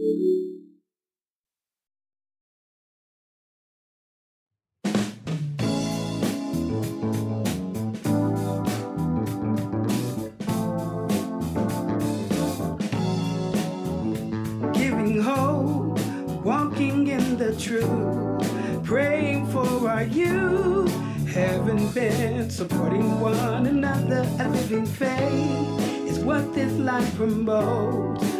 Giving hope, walking in the truth, praying for our youth, having been supporting one another, a living faith is what this life promotes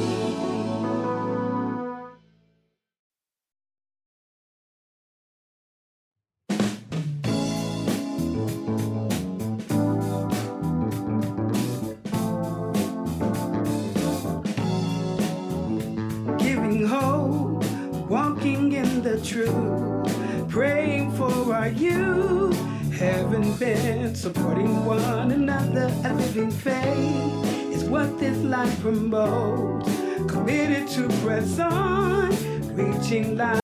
committed to present, reaching life.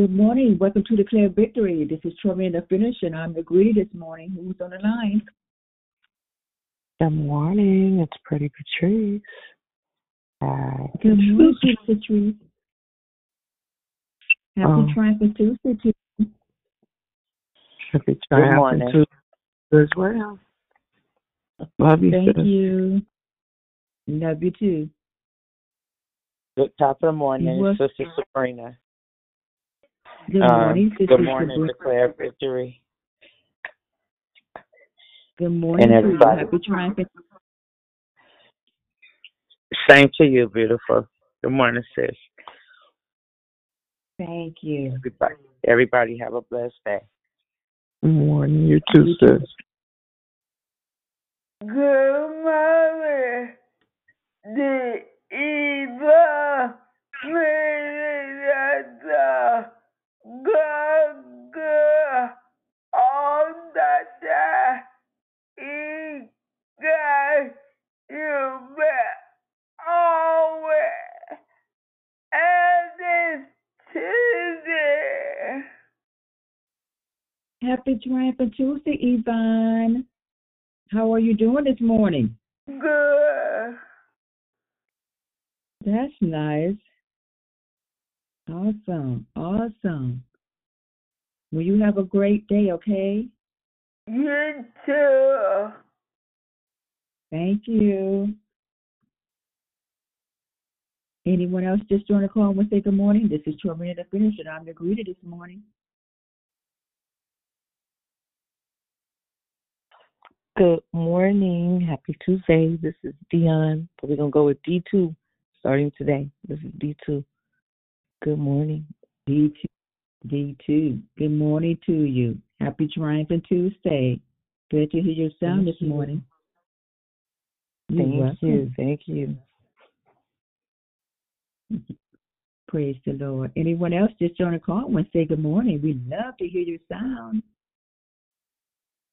Good morning. Welcome to Declare Victory. This is Tremaine the Finish, and I'm the greedy this morning. Who's on the line? Good morning. It's Pretty Patrice. Uh, Good morning, Patrice. Happy Um, Triumphant Tuesday to you. happy triumphant. Tuesday as well. Love you, Thank sis. you. Love you too. Good top of the morning, Sister Sabrina. Good Um, morning, Sister good morning, Sabrina. declare victory. Good morning and everybody. Happy Triumphant. Same to you, beautiful. Good morning, sis. Thank you. Everybody, everybody have a blessed day. Good morning. You too, You sis. Good morning, the evil minister, Happy Triumphant Tuesday, Yvonne. How are you doing this morning? Good. That's nice. Awesome. Awesome. Will you have a great day, okay? You too. Thank you. Anyone else just join the call and we'll say good morning? This is Tremaine the Finish, and I'm the greeter this morning. Good morning. Happy Tuesday. This is Dion. But we're going to go with D2 starting today. This is D2. Good morning. D2. D2. Good morning to you. Happy Triumphant Tuesday. Good to hear your sound Thank this you. morning. You're Thank welcome. you. Thank you. Praise the Lord. Anyone else just join the call and say good morning? We'd love to hear your sound.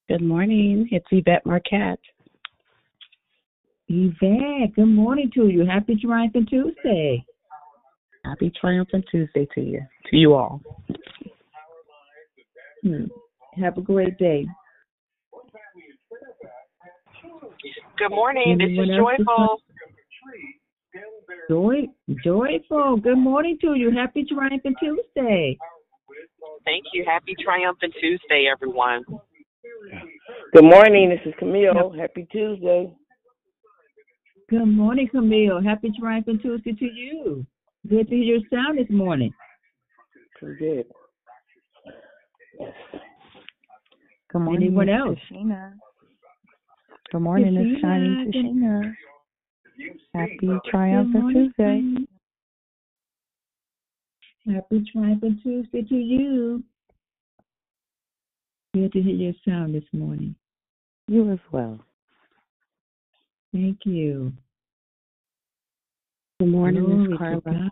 Good morning. It's Yvette Marquette. Yvette, good morning to you. Happy Triumphant Tuesday. Happy Triumphant Tuesday to you. To you all. Hmm. Have a great day. Good morning. This is Joyful. Joy, joyful. Good morning to you. Happy Triumphant Tuesday. Thank you. Happy Triumphant Tuesday, everyone. Good morning. This is Camille. Happy Tuesday. Good morning, Camille. Happy Triumphant Tuesday to you. Good to hear your sound this morning. Pretty good. Good morning. Anyone else? Tashina. Good morning. It's Shining Tashina, Happy Triumphant Tuesday. Happy Triumphant Tuesday to you. Good to hear your sound this morning. You as well. Thank you. Good morning, Miss Carla.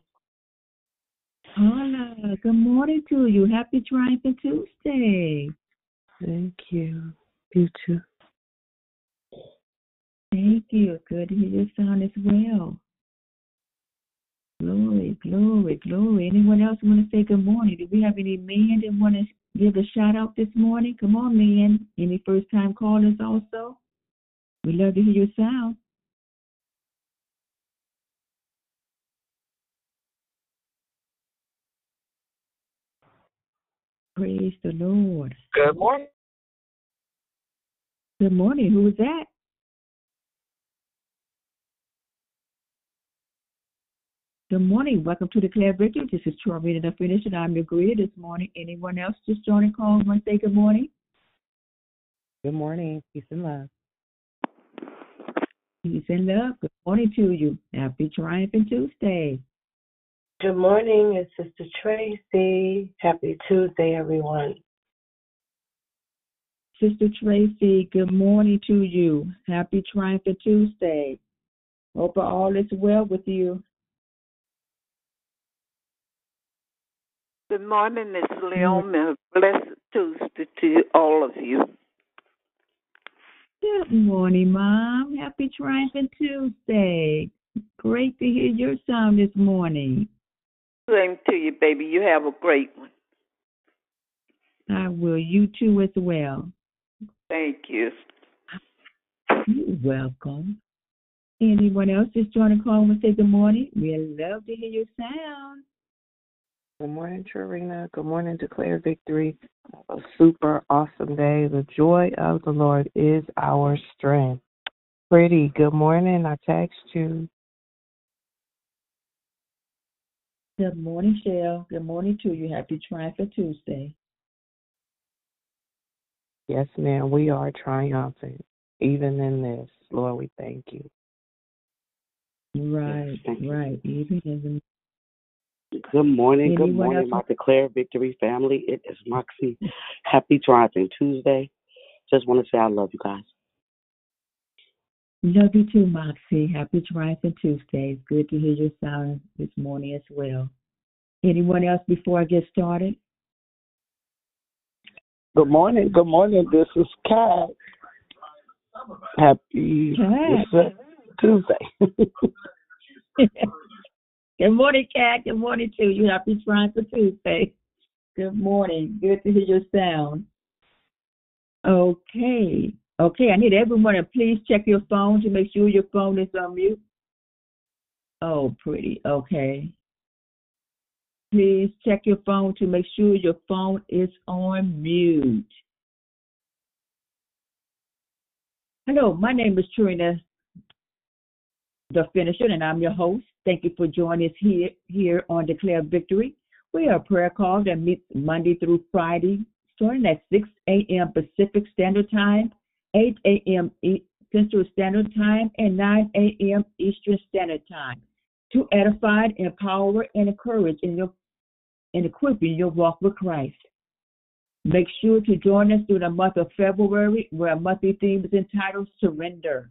Carla, good morning to you. Happy Triumphant Tuesday. Thank you. You too. Thank you. Good to hear your sound as well. Glory, glory, glory. Anyone else want to say good morning? Do we have any men that want to give a shout out this morning? Come on, men. Any first time callers also? We love to hear your sound. Praise the Lord. Good morning. Good morning. Who is that? Good morning. Welcome to the Declare Victory. This is Troy Reader the Finish, and I'm your greeter this morning. Anyone else just joining call want to say good morning? Good morning. Peace and love. Peace and love. Good morning to you. Happy Triumphant Tuesday. Good morning, it's Sister Tracy. Happy Tuesday, everyone. Sister Tracy, good morning to you. Happy Triumphant Tuesday. Hope all is well with you. Good morning, Miss Leon. and Blessed Tuesday to all of you. Good morning, Mom. Happy Triumphant Tuesday. Great to hear your sound this morning. Same to you, baby. You have a great one. I will. You too as well. Thank you. You're welcome. Anyone else just join the call and say good morning? We'd love to hear your sound. Good morning, Trina. Good morning, Declare Victory. Have a super awesome day. The joy of the Lord is our strength. Pretty, good morning. I text you. Good morning, Shell. Good morning to you. Happy Triumphant Tuesday. Yes, ma'am. We are triumphant. Even in this, Lord, we thank you. Right, thank you. right. Even in Good morning. Good Anyone morning, my Declare Victory family. It is Moxie. Happy Triumphant Tuesday. Just want to say I love you guys. Love you too, Moxie. Happy Triumphant Tuesday. It's good to hear your sound this morning as well. Anyone else before I get started? Good morning. Good morning. This is Kat. Happy Kat. Tuesday. Good morning, Kat. Good morning to you. Happy Triumphant Tuesday. Good morning. Good to hear your sound. Okay. Okay, I need everyone to please check your phone to make sure your phone is on mute. Oh, pretty. Okay. Please check your phone to make sure your phone is on mute. Hello, my name is Trina the finisher, and I'm your host. Thank you for joining us here here on Declare Victory. We are a prayer call that meets Monday through Friday, starting at 6 a.m. Pacific Standard Time, 8 a.m. Central Standard Time, and 9 a.m. Eastern Standard Time, to edify, empower, and encourage in your and equip in your walk with Christ. Make sure to join us during the month of February, where our monthly theme is entitled Surrender.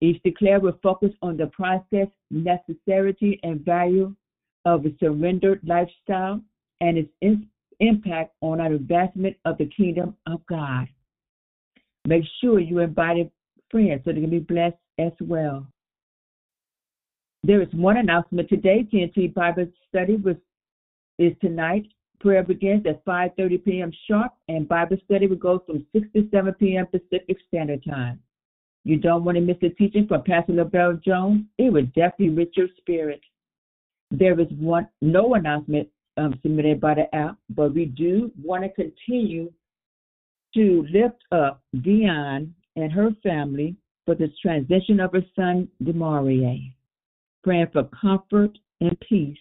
Each declare will focus on the process, necessity, and value of a surrendered lifestyle and its impact on our advancement of the kingdom of God. Make sure you invite friends so they can be blessed as well. There is one announcement today. TNT Bible Study was, is tonight. Prayer begins at 5.30 p.m. sharp, and Bible study will go from 6 to 7 p.m. Pacific Standard Time. You don't want to miss the teaching from Pastor LaBelle Jones. It will definitely enrich your spirit. There is one no announcement um, submitted by the app, but we do want to continue to lift up Dion and her family for the transition of her son, Demarie. Praying for comfort and peace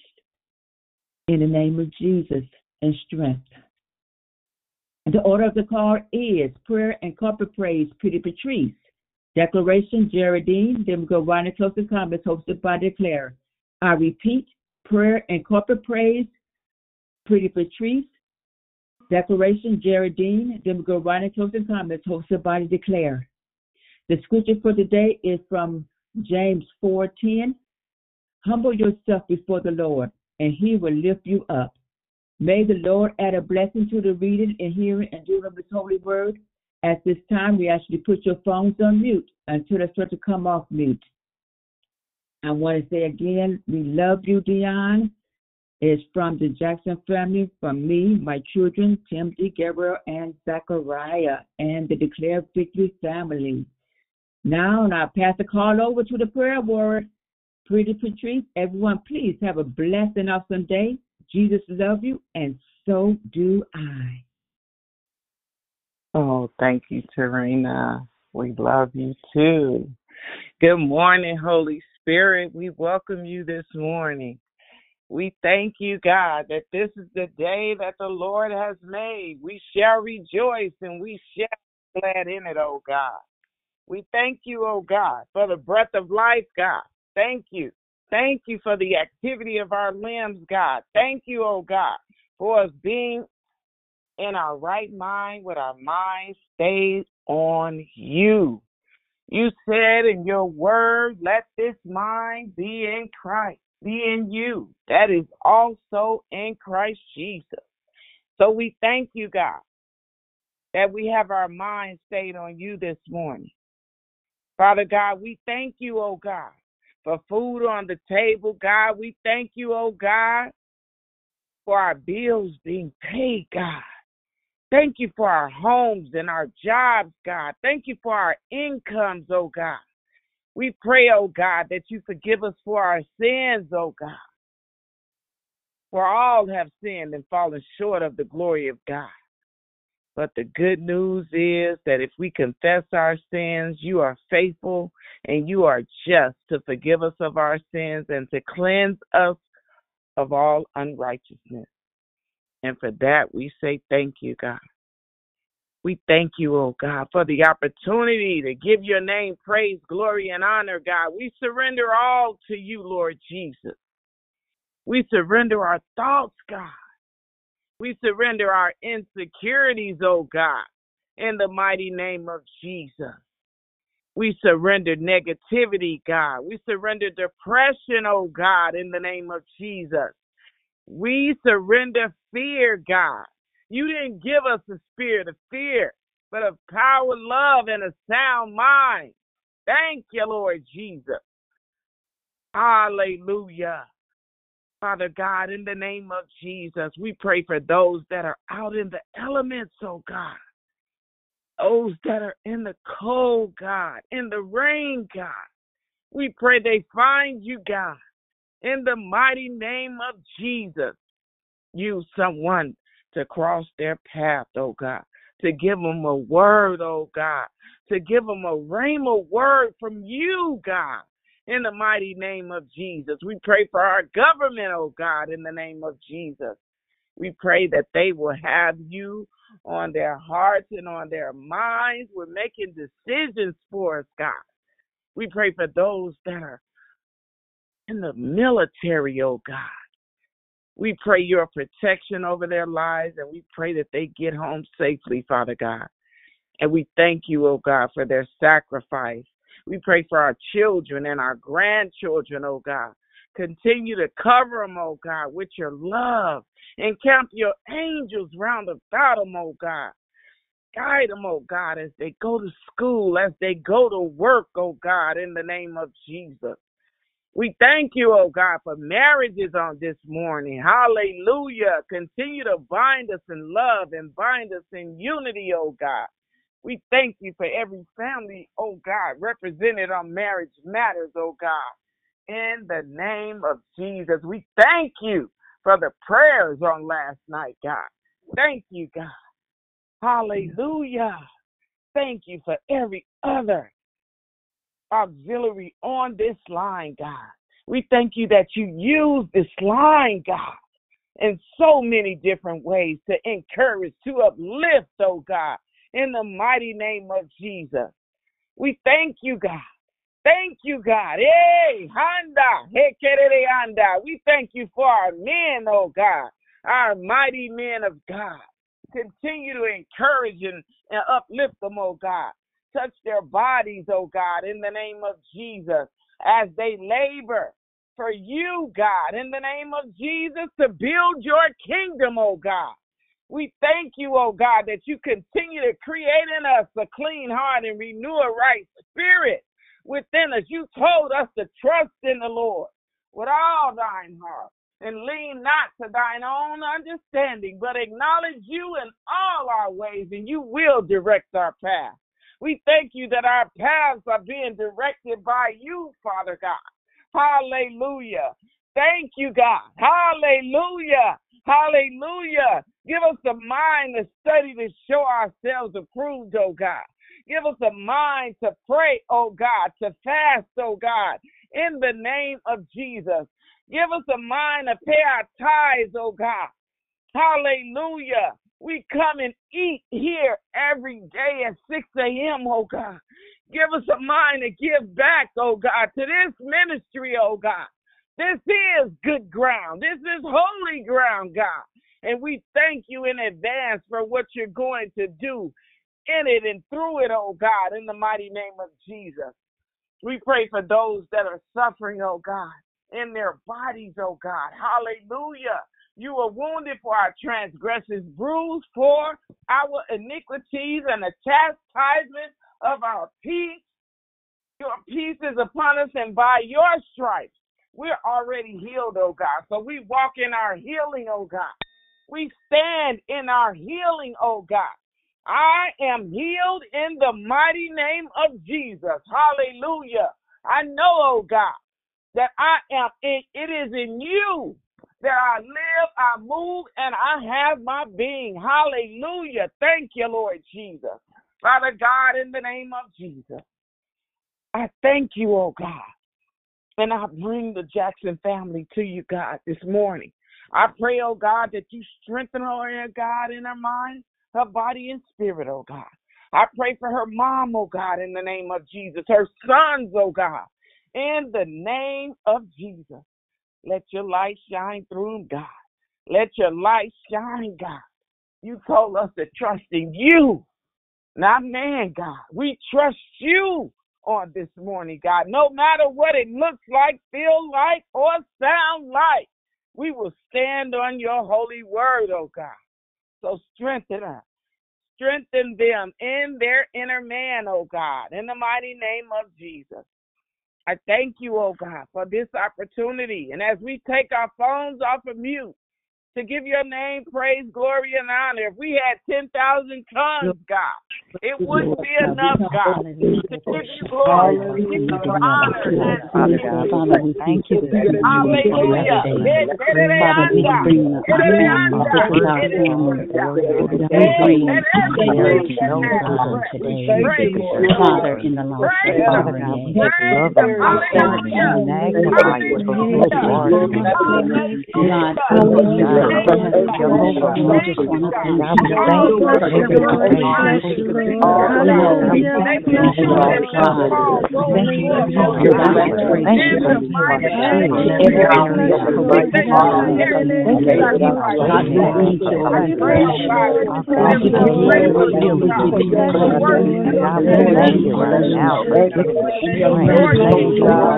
in the name of Jesus and strength. The order of the call is prayer and corporate praise, Pretty Patrice. Declaration, Geraldine. Then we go right and close the comments hosted by Declare. I repeat, prayer and corporate praise, Pretty Patrice. Declaration, Geraldine. Then we go right and close comments hosted by the Declare. The scripture for today is from James 4:10. Humble yourself before the Lord, and he will lift you up. May the Lord add a blessing to the reading and hearing and doing of his holy word. At this time, we ask you to put your phones on mute until they start to come off mute. I want to say again, we love you, Dion. It's from the Jackson family, from me, my children, Timothy, Gabriel, and Zachariah, and the Declared Victory family. Now, I'll pass the call over to the prayer warrior, Pretty Patrice. Everyone, please have a blessed and awesome day. Jesus loves you, and so do I. Oh, thank you, Tarina. We love you too. Good morning, Holy Spirit. We welcome you this morning. We thank you, God, that this is the day that the Lord has made. We shall rejoice and we shall be glad in it, oh God. We thank you, oh God, for the breath of life, God. Thank you. Thank you for the activity of our limbs, God. Thank you, oh God, for us being in our right mind with our minds stayed on you. You said in your word, let this mind be in Christ, be in you. That is also in Christ Jesus. So we thank you, God, that we have our minds stayed on you this morning. Father God, we thank you, oh God, for food on the table, God. We thank you, oh God, for our bills being paid, God. Thank you for our homes and our jobs, God. Thank you for our incomes, oh God. We pray, oh God, that you forgive us for our sins, oh God. For all have sinned and fallen short of the glory of God. But the good news is that if we confess our sins, you are faithful and you are just to forgive us of our sins and to cleanse us of all unrighteousness. And for that, we say thank you, God. We thank you, oh God, for the opportunity to give your name praise, glory, and honor, God. We surrender all to you, Lord Jesus. We surrender our thoughts, God. We surrender our insecurities, oh God, in the mighty name of Jesus. We surrender negativity, God. We surrender depression, oh God, in the name of Jesus. We surrender fear, God. You didn't give us a spirit of fear, but of power, love, and a sound mind. Thank you, Lord Jesus. Hallelujah. Father God, in the name of Jesus, we pray for those that are out in the elements, oh God. Those that are in the cold, God, in the rain, God. We pray they find you, God, in the mighty name of Jesus. Use someone to cross their path, oh God, to give them a word, oh God, to give them a rhema word from you, God in the mighty name of Jesus. We pray for our government, oh God, in the name of Jesus. We pray that they will have you on their hearts and on their minds. We're making decisions for us, God. We pray for those that are in the military, oh God. We pray your protection over their lives and we pray that they get home safely, Father God. And we thank you, oh God, for their sacrifice we pray for our children and our grandchildren, oh God. Continue to cover them, oh God, with your love. And camp your angels round about them, oh God. Guide them, oh God, as they go to school, as they go to work, oh God, in the name of Jesus. We thank you, oh God, for marriages on this morning. Hallelujah. Continue to bind us in love and bind us in unity, oh God. We thank you for every family, oh God, represented on Marriage Matters, oh God. In the name of Jesus, we thank you for the prayers on last night, God. Thank you, God. Hallelujah. Thank you for every other auxiliary on this line, God. We thank you that you use this line, God, in so many different ways to encourage, to uplift, oh God, in the mighty name of Jesus. We thank you, God. Thank you, God. Hey, Handa, hey, Anda. We thank you for our men, oh God, our mighty men of God. Continue to encourage and, and uplift them, oh God. Touch their bodies, oh God, in the name of Jesus, as they labor for you, God, in the name of Jesus, to build your kingdom, oh God. We thank you, oh God, that you continue to create in us a clean heart and renew a right spirit within us. You told us to trust in the Lord with all thine heart and lean not to thine own understanding, but acknowledge you in all our ways, and you will direct our path. We thank you that our paths are being directed by you, Father God. Hallelujah. Thank you, God. Hallelujah. Hallelujah. Give us the mind to study to show ourselves approved, oh God. Give us a mind to pray, oh God, to fast, oh God, in the name of Jesus. Give us a mind to pay our tithes, oh God. Hallelujah. We come and eat here every day at 6 a.m., oh God. Give us a mind to give back, oh God, to this ministry, oh God. This is good ground. This is holy ground, God. And we thank you in advance for what you're going to do in it and through it, oh God, in the mighty name of Jesus. We pray for those that are suffering, oh God, in their bodies, oh God. Hallelujah. You were wounded for our transgressions, bruised for our iniquities, and the chastisement of our peace. Your peace is upon us, and by your stripes we're already healed, oh God. So we walk in our healing, oh God. We stand in our healing, oh God. I am healed in the mighty name of Jesus. Hallelujah. I know, oh God, that I am in, it is in you that I live, I move, and I have my being. Hallelujah. Thank you, Lord Jesus. Father God, in the name of Jesus, I thank you, oh God. And I bring the Jackson family to you, God, this morning. I pray, oh God, that you strengthen her, oh God, in her mind, her body, and spirit, oh God. I pray for her mom, oh God, in the name of Jesus, her sons, oh God, in the name of Jesus. Let your light shine through God. Let your light shine, God. You told us to trust in you, not man, God. We trust you on this morning, God. No matter what it looks like, feel like, or sound like, we will stand on your holy word, oh God. So strengthen us. Strengthen them in their inner man, oh God, in the mighty name of Jesus. I thank you, oh God, for this opportunity. And as we take our phones off of mute to give your name praise, glory, and honor, if we had 10,000 tongues, God, it wouldn't be enough, God, to give you glory, to give you honor, Father God, Father, we thank you this morning Hallelujah. for. Father, we bring the family, bring our family, we bring together to know God. today. Father, in the lost of Father God, we love you. Magnify you for who you are. God, hallelujah. And we just want to thank we thank you for everything. Thank you for Thank you for being our shield. Every area of provision. God, we need your refresh. God, we give you. We give you glory. God, we thank you right now. Thank you for. Thank you for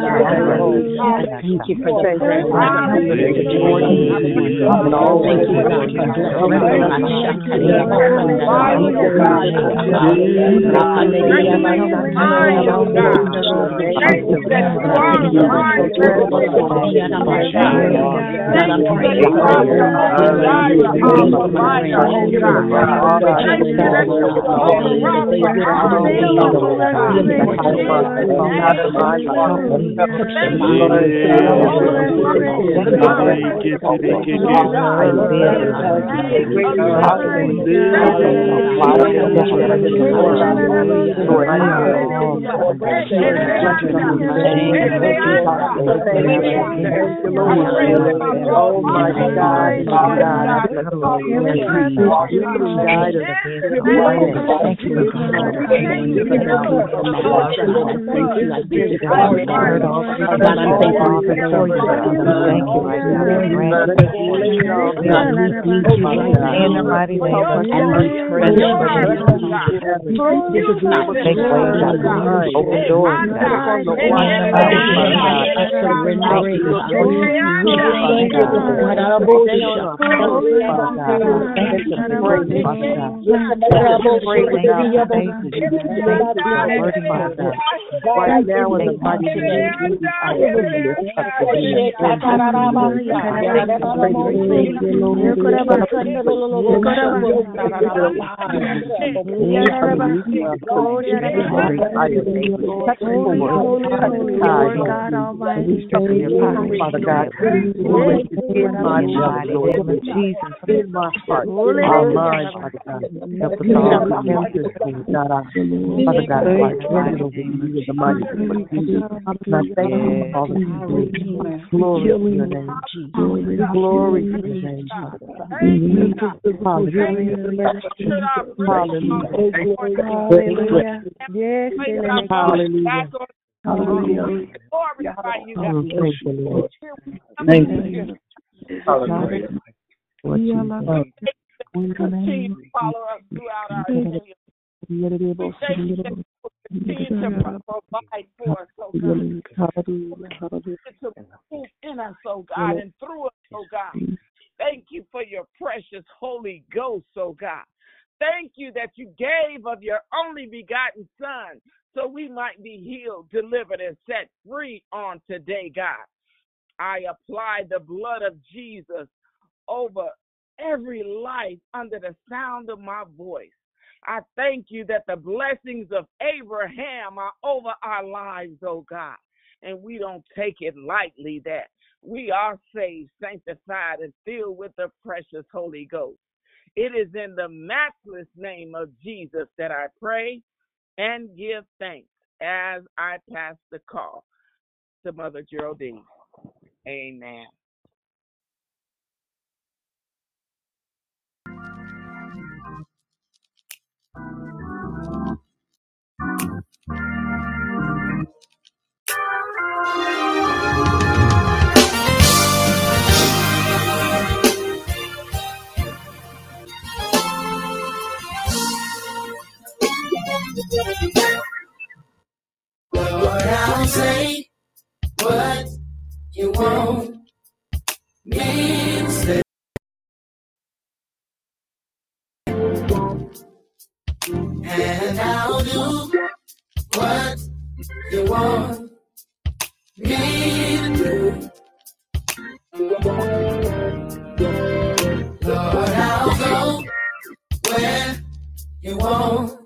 Thank you for the prayer. Thank you for morning. Thank you, God, for blessing us. Oh my God, my God. Thank you, I'm thankful for the Thank you right now. God, we thank you right now. In the mighty name of And we praise you. Make ways out of the open doors, God. In the mighty name of Surrendering. Father God. Thank you for praise, Father God. Praise in our faces. Worthy, Father God. Right now, in the mighty name of Jesus, I lift up the Father God, in my body, my Father God, to things, God, Father God, I to you name Jesus. I thank you you to. Glory to name, Father God. Hallelujah. Yes, Hallelujah. Hallelujah. Glorify you, God. Thank you. Thank. Hallelujah. What you love. Continue to follow us throughout our day. We thank you that you continue to pro- provide for us, oh God. Continue to move in us, oh God, and through us, oh God. Thank you for your precious Holy Ghost, oh God. Thank you that you gave of your only begotten Son so we might be healed, delivered, and set free on today, God. I apply the blood of Jesus over every life under the sound of my voice. I thank you that the blessings of Abraham are over our lives, oh God. And we don't take it lightly that we are saved, sanctified, and filled with the precious Holy Ghost. It is in the matchless name of Jesus that I pray and give thanks as I pass the call to Mother Geraldine. Amen. Lord, I'll say what you want me to say. And I'll do what you want me to do. Lord, I'll go where you want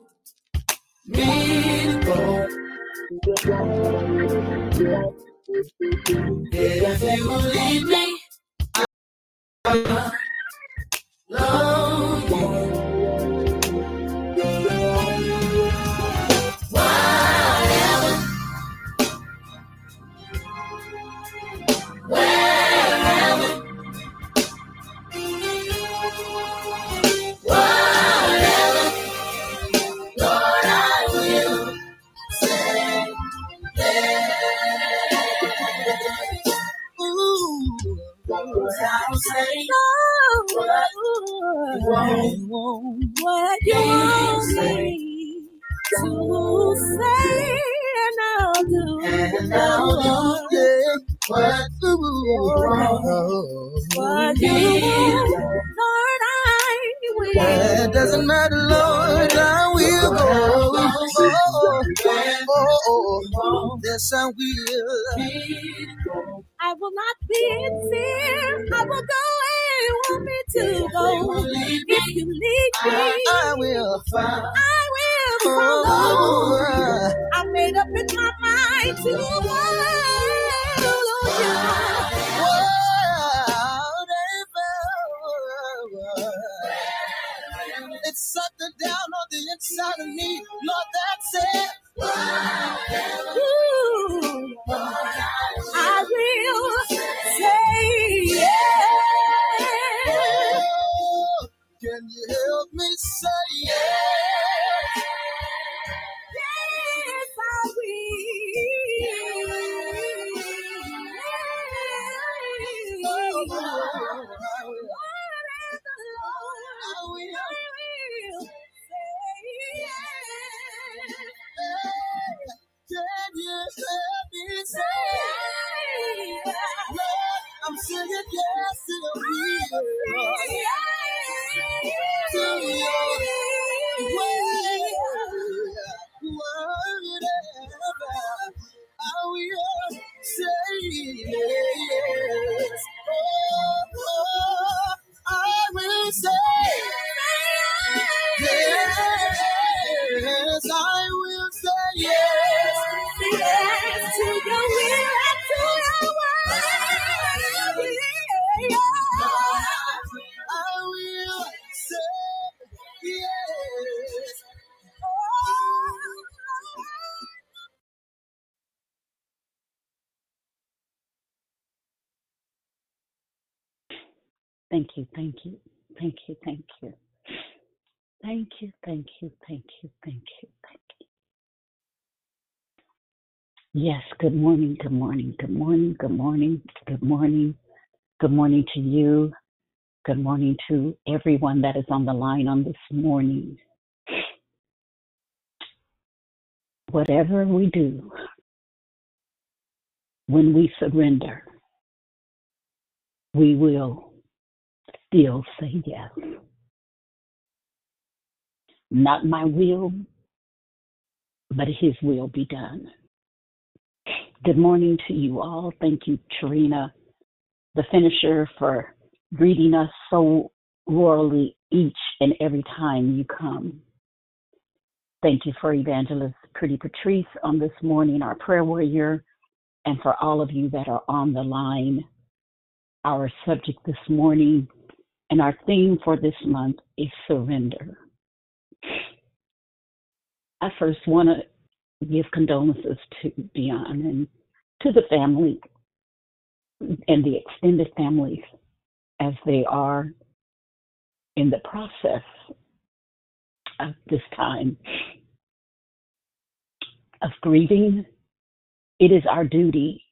If you lead me, follow I'll say what you want, what you want me to say, and I'll do, and I'll do what you want, what you want, Lord, I will. It doesn't matter, Lord, I will go. Oh, oh, oh, oh, yes, I will. I will not be in fear. I will go where you want me to go. If you lead me, I will follow. I will follow. I made up in my mind to follow you. It's something down on the inside of me, Lord, that's it. Ooh, say I'm singing yes to. To your way. Whatever. I will say yes. Thank you, thank you, thank you, thank you. Thank you, thank you, thank you, thank you. Yes, good morning, good morning, good morning, good morning, good morning, good morning to you. Good morning to everyone that is on the line on this morning. Whatever we do, when we surrender, we will still say yes. Not my will, but His will be done. Good morning to you all. Thank you, Trina, the finisher, for greeting us so royally each and every time you come. Thank you for Evangelist Pretty Patrice on this morning, our prayer warrior, and for all of you that are on the line. Our subject this morning and our theme for this month is surrender. I first want to give condolences to Dion and to the family and the extended families as they are in the process of this time of grieving. It is our duty,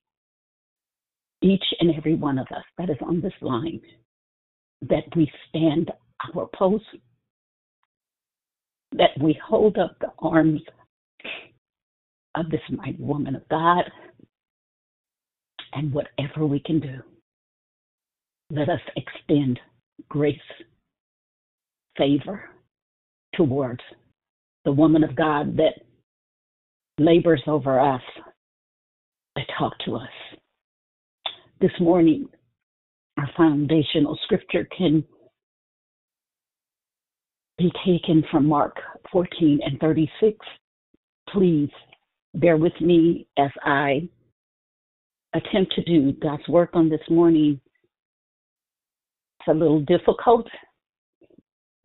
each and every one of us that is on this line, that we stand our post, that we hold up the arms of this mighty woman of God, and whatever we can do, let us extend grace, favor towards the woman of God that labors over us to talk to us. This morning, our foundational scripture can be taken from Mark 14 and 36. Please bear with me as I attempt to do God's work on this morning. It's a little difficult,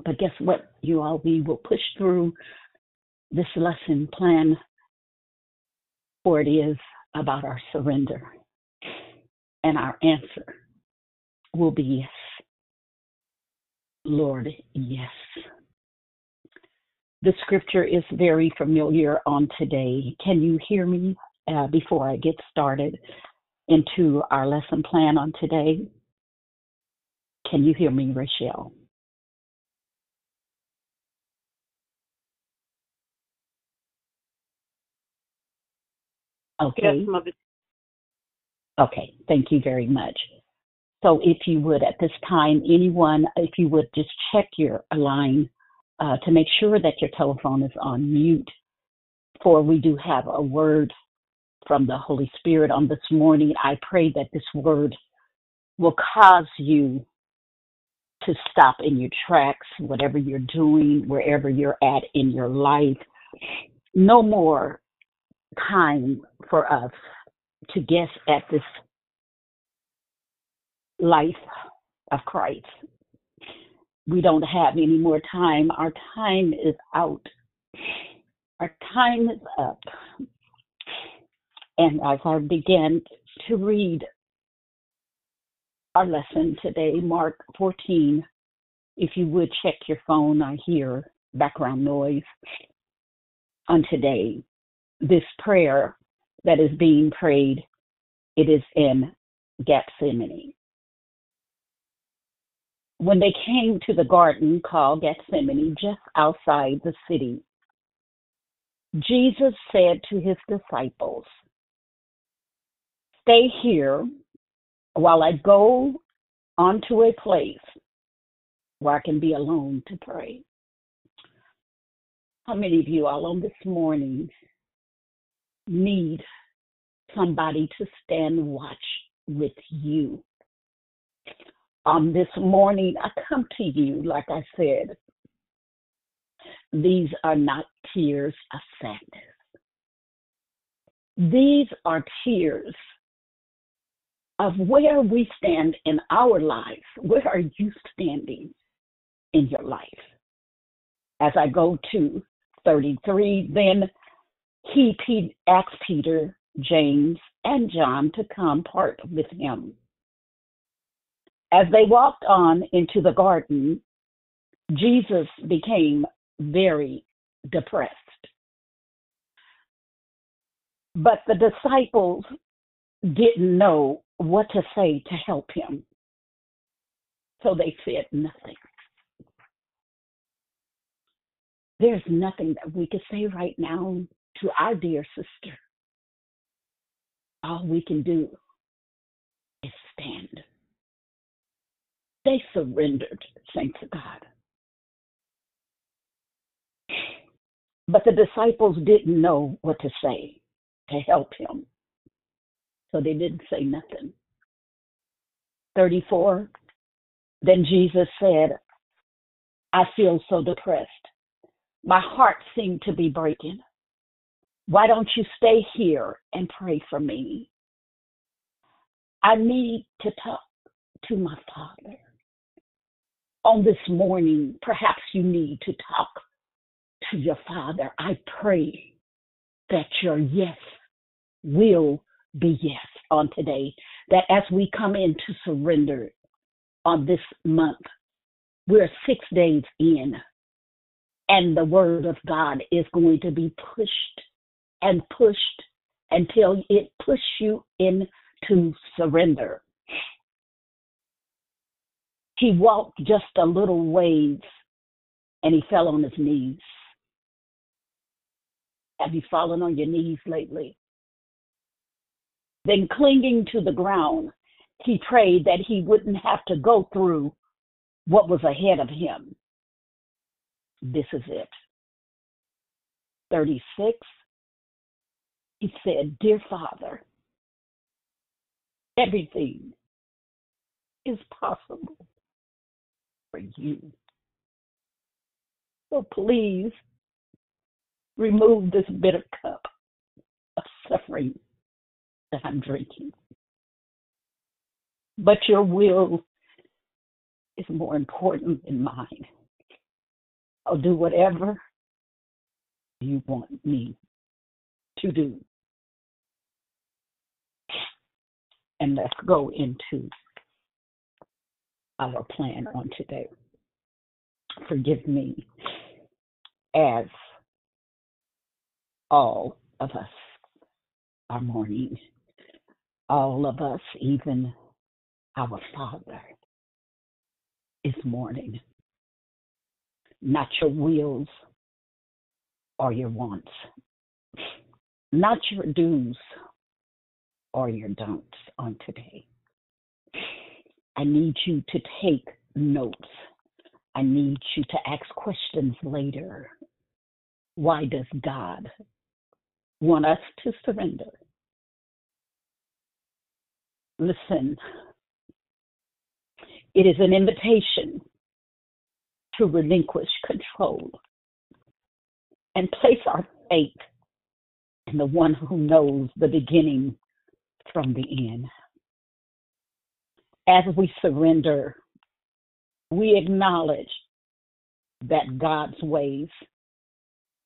but guess what, you all? We will push through this lesson plan, for it is about our surrender. And our answer will be yes. Lord, yes. The scripture is very familiar on today. Can you hear me uh, before I get started into our lesson plan on today? Can you hear me, Rachel? Okay. Yes, Okay, thank you very much. So, if you would, at this time, anyone, if you would just check your line uh, to make sure that your telephone is on mute, for we do have a word from the Holy Spirit on this morning. I pray that this word will cause you to stop in your tracks, whatever you're doing, wherever you're at in your life. No more time for us to guess at this life of Christ. We don't have any more time. Our time is out. Our time is up. And as I begin to read our lesson today, Mark 14, if you would check your phone, I hear background noise on today. This prayer that is being prayed, it is in Gethsemane. When they came to the garden called Gethsemane, just outside the city, Jesus said to his disciples, Stay here while I go onto a place where I can be alone to pray. How many of you all on this morning need somebody to stand watch with you? On this morning, I come to you, like I said, these are not tears of sadness. These are tears of where we stand in our life. Where are you standing in your life? As I go to 33, then he asked Peter, James, and John to come part with him. As they walked on into the garden, Jesus became very depressed. But the disciples didn't know what to say to help him. So they said nothing. There's nothing that we could say right now to our dear sister. All we can do is stand. They surrendered, thanks to God. But the disciples didn't know what to say to help him. So they didn't say nothing. 34. Then Jesus said, I feel so depressed. My heart seemed to be breaking. Why don't you stay here and pray for me? I need to talk to my father. On this morning, perhaps you need to talk to your father. I pray that your yes will be yes on today. That as we come into surrender on this month, we're six days in, and the word of God is going to be pushed and pushed until it pushes you into surrender. He walked just a little ways and he fell on his knees. Have you fallen on your knees lately? Then, clinging to the ground, he prayed that he wouldn't have to go through what was ahead of him. This is it. 36. He said, Dear Father, everything is possible for you. So please remove this bitter cup of suffering that I'm drinking. But your will is more important than mine. I'll do whatever you want me to do. And let's go into our plan on today. Forgive me as all of us are mourning. All of us, even our Father, is mourning. Not your wills or your wants, not your do's or your don'ts on today. I need you to take notes. I need you to ask questions later. Why does God want us to surrender? Listen, it is an invitation to relinquish control and place our faith in the one who knows the beginning from the end. As we surrender, we acknowledge that God's ways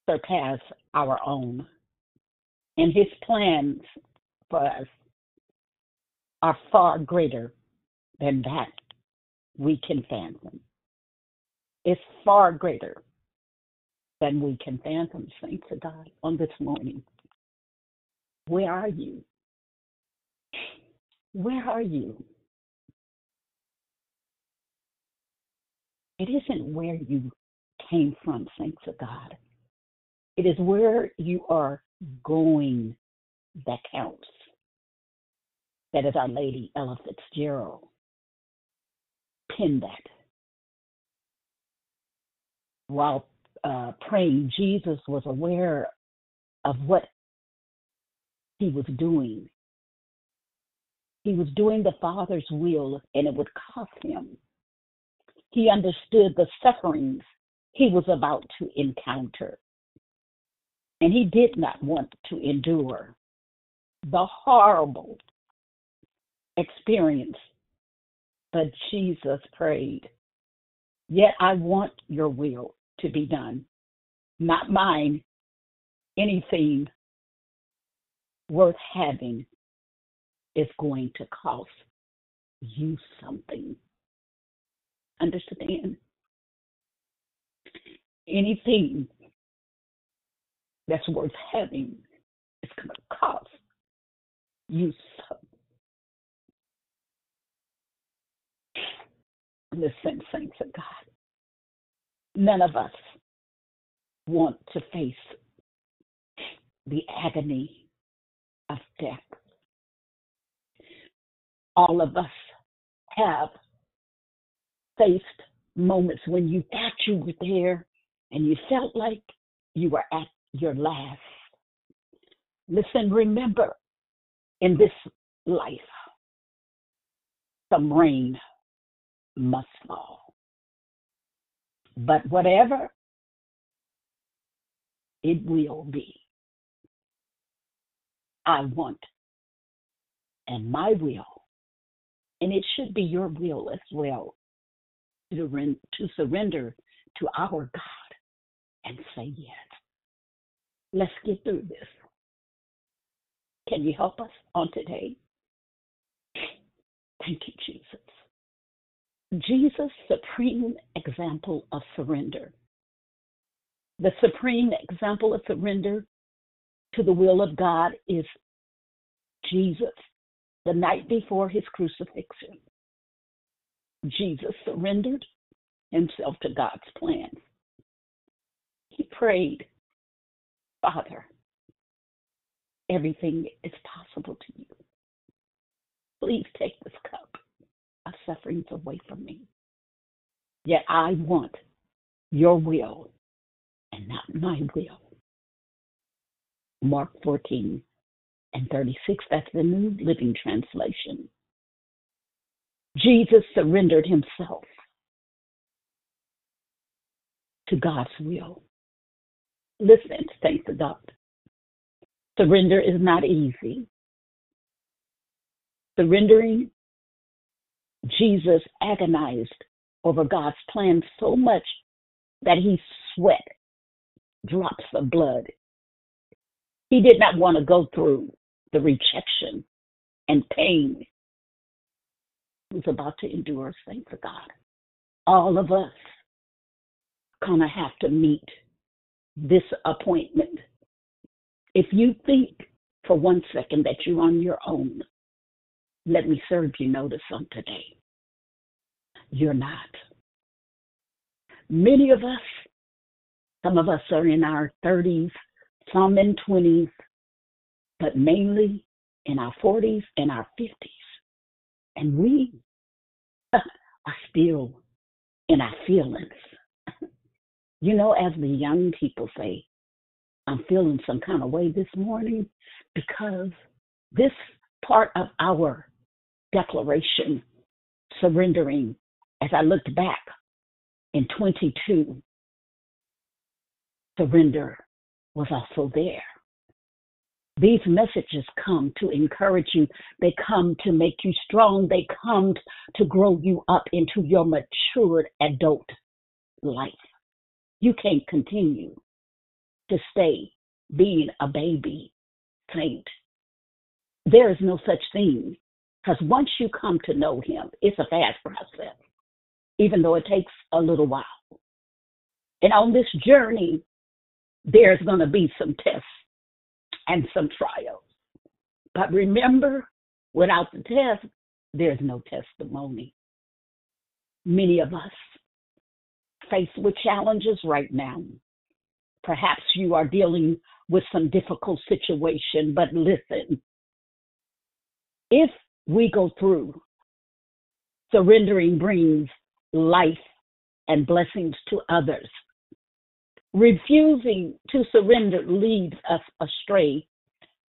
surpass our own, and his plans for us are far greater than that we can fathom. It's far greater than we can fathom, saints of God, on this morning. Where are you? Where are you? It isn't where you came from, saints of God. It is where you are going that counts. That is Our Lady Ella Fitzgerald pin that. While uh, praying, Jesus was aware of what he was doing. He was doing the Father's will, and it would cost him. He understood the sufferings he was about to encounter. And he did not want to endure the horrible experience but Jesus prayed, Yet I want your will to be done, not mine. Anything worth having is going to cost you something. Understand? Anything that's worth having is going to cost you something. Listen, saints of God. None of us want to face the agony of death. All of us have faced moments when you thought you were there and you felt like you were at your last. Listen, remember in this life, some rain must fall. But whatever it will be, I want and my will, and it should be your will as well, to, ren- to surrender to our God and say yes. Let's get through this. Can you help us on today? Thank you, Jesus. Jesus' supreme example of surrender. The supreme example of surrender to the will of God is Jesus, the night before his crucifixion. Jesus surrendered himself to God's plan. He prayed, Father, everything is possible to you. Please take this cup of sufferings away from me. Yet I want your will and not my will. Mark 14 and 36, that's the New Living Translation. Jesus surrendered himself to God's will. Listen, thank to God. Surrender is not easy. Surrendering, Jesus agonized over God's plan so much that he sweat drops of blood. He did not want to go through the rejection and pain was about to endure, thanks to God. All of us gonna have to meet this appointment. If you think for one second that you're on your own, let me serve you notice on today. You're not. Many of us, some of us are in our 30s, some in 20s, but mainly in our 40s and our 50s. And we are still in our feelings. You know, as the young people say, I'm feeling some kind of way this morning because this part of our declaration, surrendering, as I looked back in 22, surrender was also there. These messages come to encourage you. They come to make you strong. They come to grow you up into your matured adult life. You can't continue to stay being a baby saint. There is no such thing because once you come to know Him, it's a fast process, even though it takes a little while. And on this journey, there's going to be some tests and some trials. But remember, without the test, there's no testimony. Many of us face with challenges right now. Perhaps you are dealing with some difficult situation, but listen, if we go through, surrendering brings life and blessings to others. Refusing to surrender leads us astray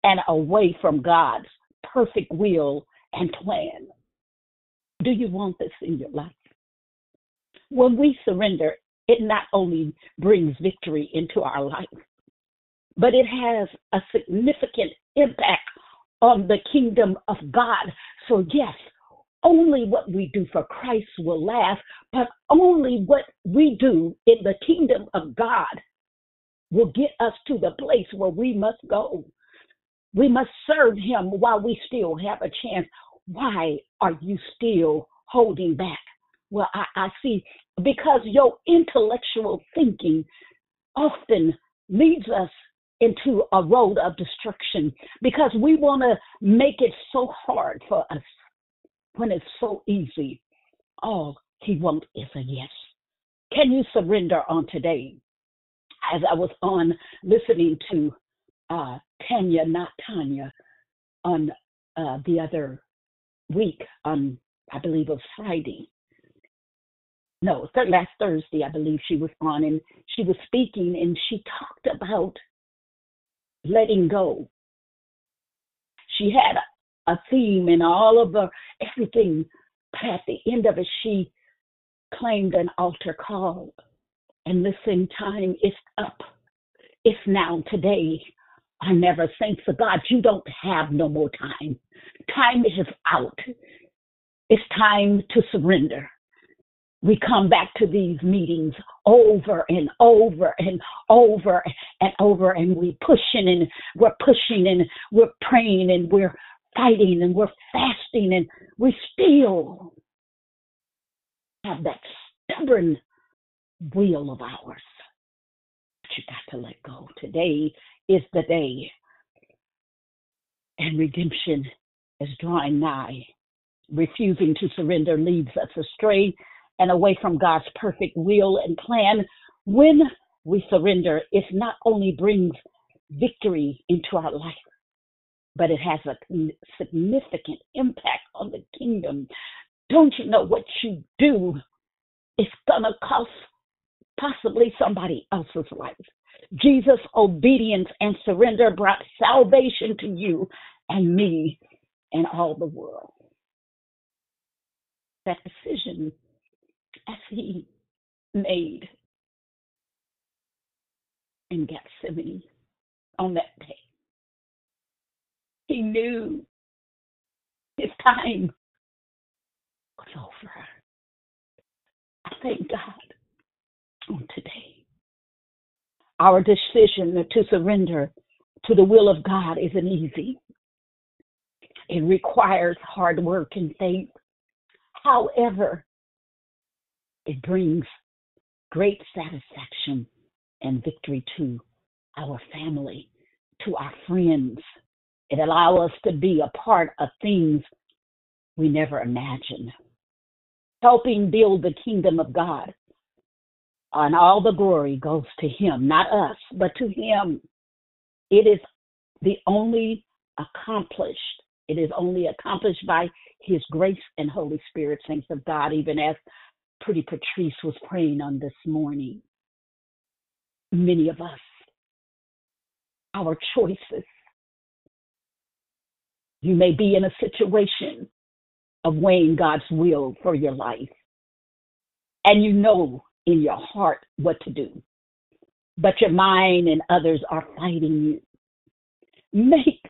and away from God's perfect will and plan. Do you want this in your life? When we surrender, it not only brings victory into our life, but it has a significant impact on the kingdom of God. So, yes, only what we do for Christ will last, but only what we do in the kingdom of God will get us to the place where we must go. We must serve Him while we still have a chance. Why are you still holding back? Well, I, I see because your intellectual thinking often leads us into a road of destruction because we want to make it so hard for us when it's so easy. All he wants is a yes. Can you surrender on today? As I was on listening to uh, Tanya, not Tanya, on uh, the other week, on I believe it was Friday. No, last Thursday, I believe she was on, and she was speaking, and she talked about letting go. She had a, theme and all of her everything. But at the end of it, she claimed an altar call And listen, time is up. It's now, today. I never think for God, you don't have no more time. Time is out. It's time to surrender. We come back to these meetings over and over and over and over, and we're pushing and we're pushing and we're praying and we're fighting and we're fasting and we still have that stubborn will of ours. But you got to let go. Today is the day, and redemption is drawing nigh. Refusing to surrender leads us astray and away from God's perfect will and plan. When we surrender, it not only brings victory into our life, but it has a significant impact on the kingdom. Don't you know what you do is going to cost possibly somebody else's life? Jesus' obedience and surrender brought salvation to you and me and all the world. That decision, as he made in Gethsemane on that day, he knew his time was over. I thank God on today. Our decision to surrender to the will of God isn't easy. It requires hard work and faith. However, it brings great satisfaction and victory to our family, to our friends, it allows us to be a part of things we never imagined. Helping build the kingdom of God. And all the glory goes to Him, not us, but to Him. It is the only accomplished. It is only accomplished by His grace and Holy Spirit, saints of God, even as Pretty Patrice was praying on this morning. Many of us, our choices you may be in a situation of weighing God's will for your life, and you know in your heart what to do, but your mind and others are fighting you. Make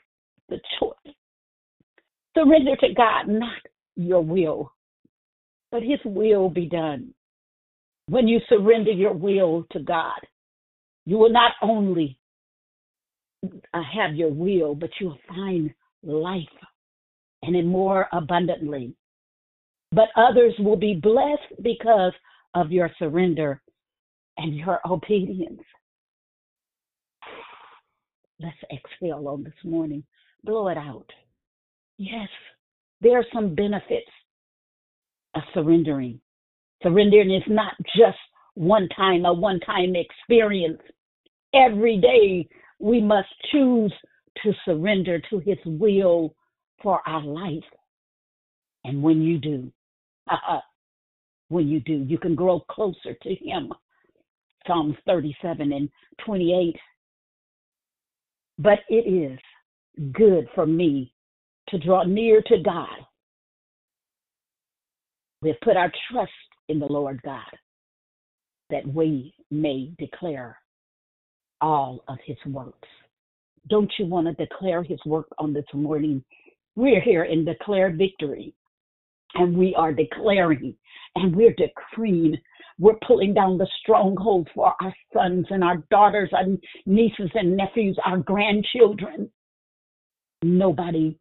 the choice. Surrender to God, not your will, but His will be done. When you surrender your will to God, you will not only uh, have your will, but you'll find life and in more abundantly. But others will be blessed because of your surrender and your obedience. Let's exhale on this morning. Blow it out. Yes, there are some benefits of surrendering. Surrendering is not just one time, a one time experience. Every day we must choose to surrender to His will for our life. And when you do, uh, when you do, you can grow closer to Him. Psalms 37 and 28. But it is good for me to draw near to God. We have put our trust in the Lord God that we may declare all of his works. Don't you want to declare his work on this morning? We're here and declare victory. And we are declaring and we're decreeing. We're pulling down the strongholds for our sons and our daughters, our nieces and nephews, our grandchildren. Nobody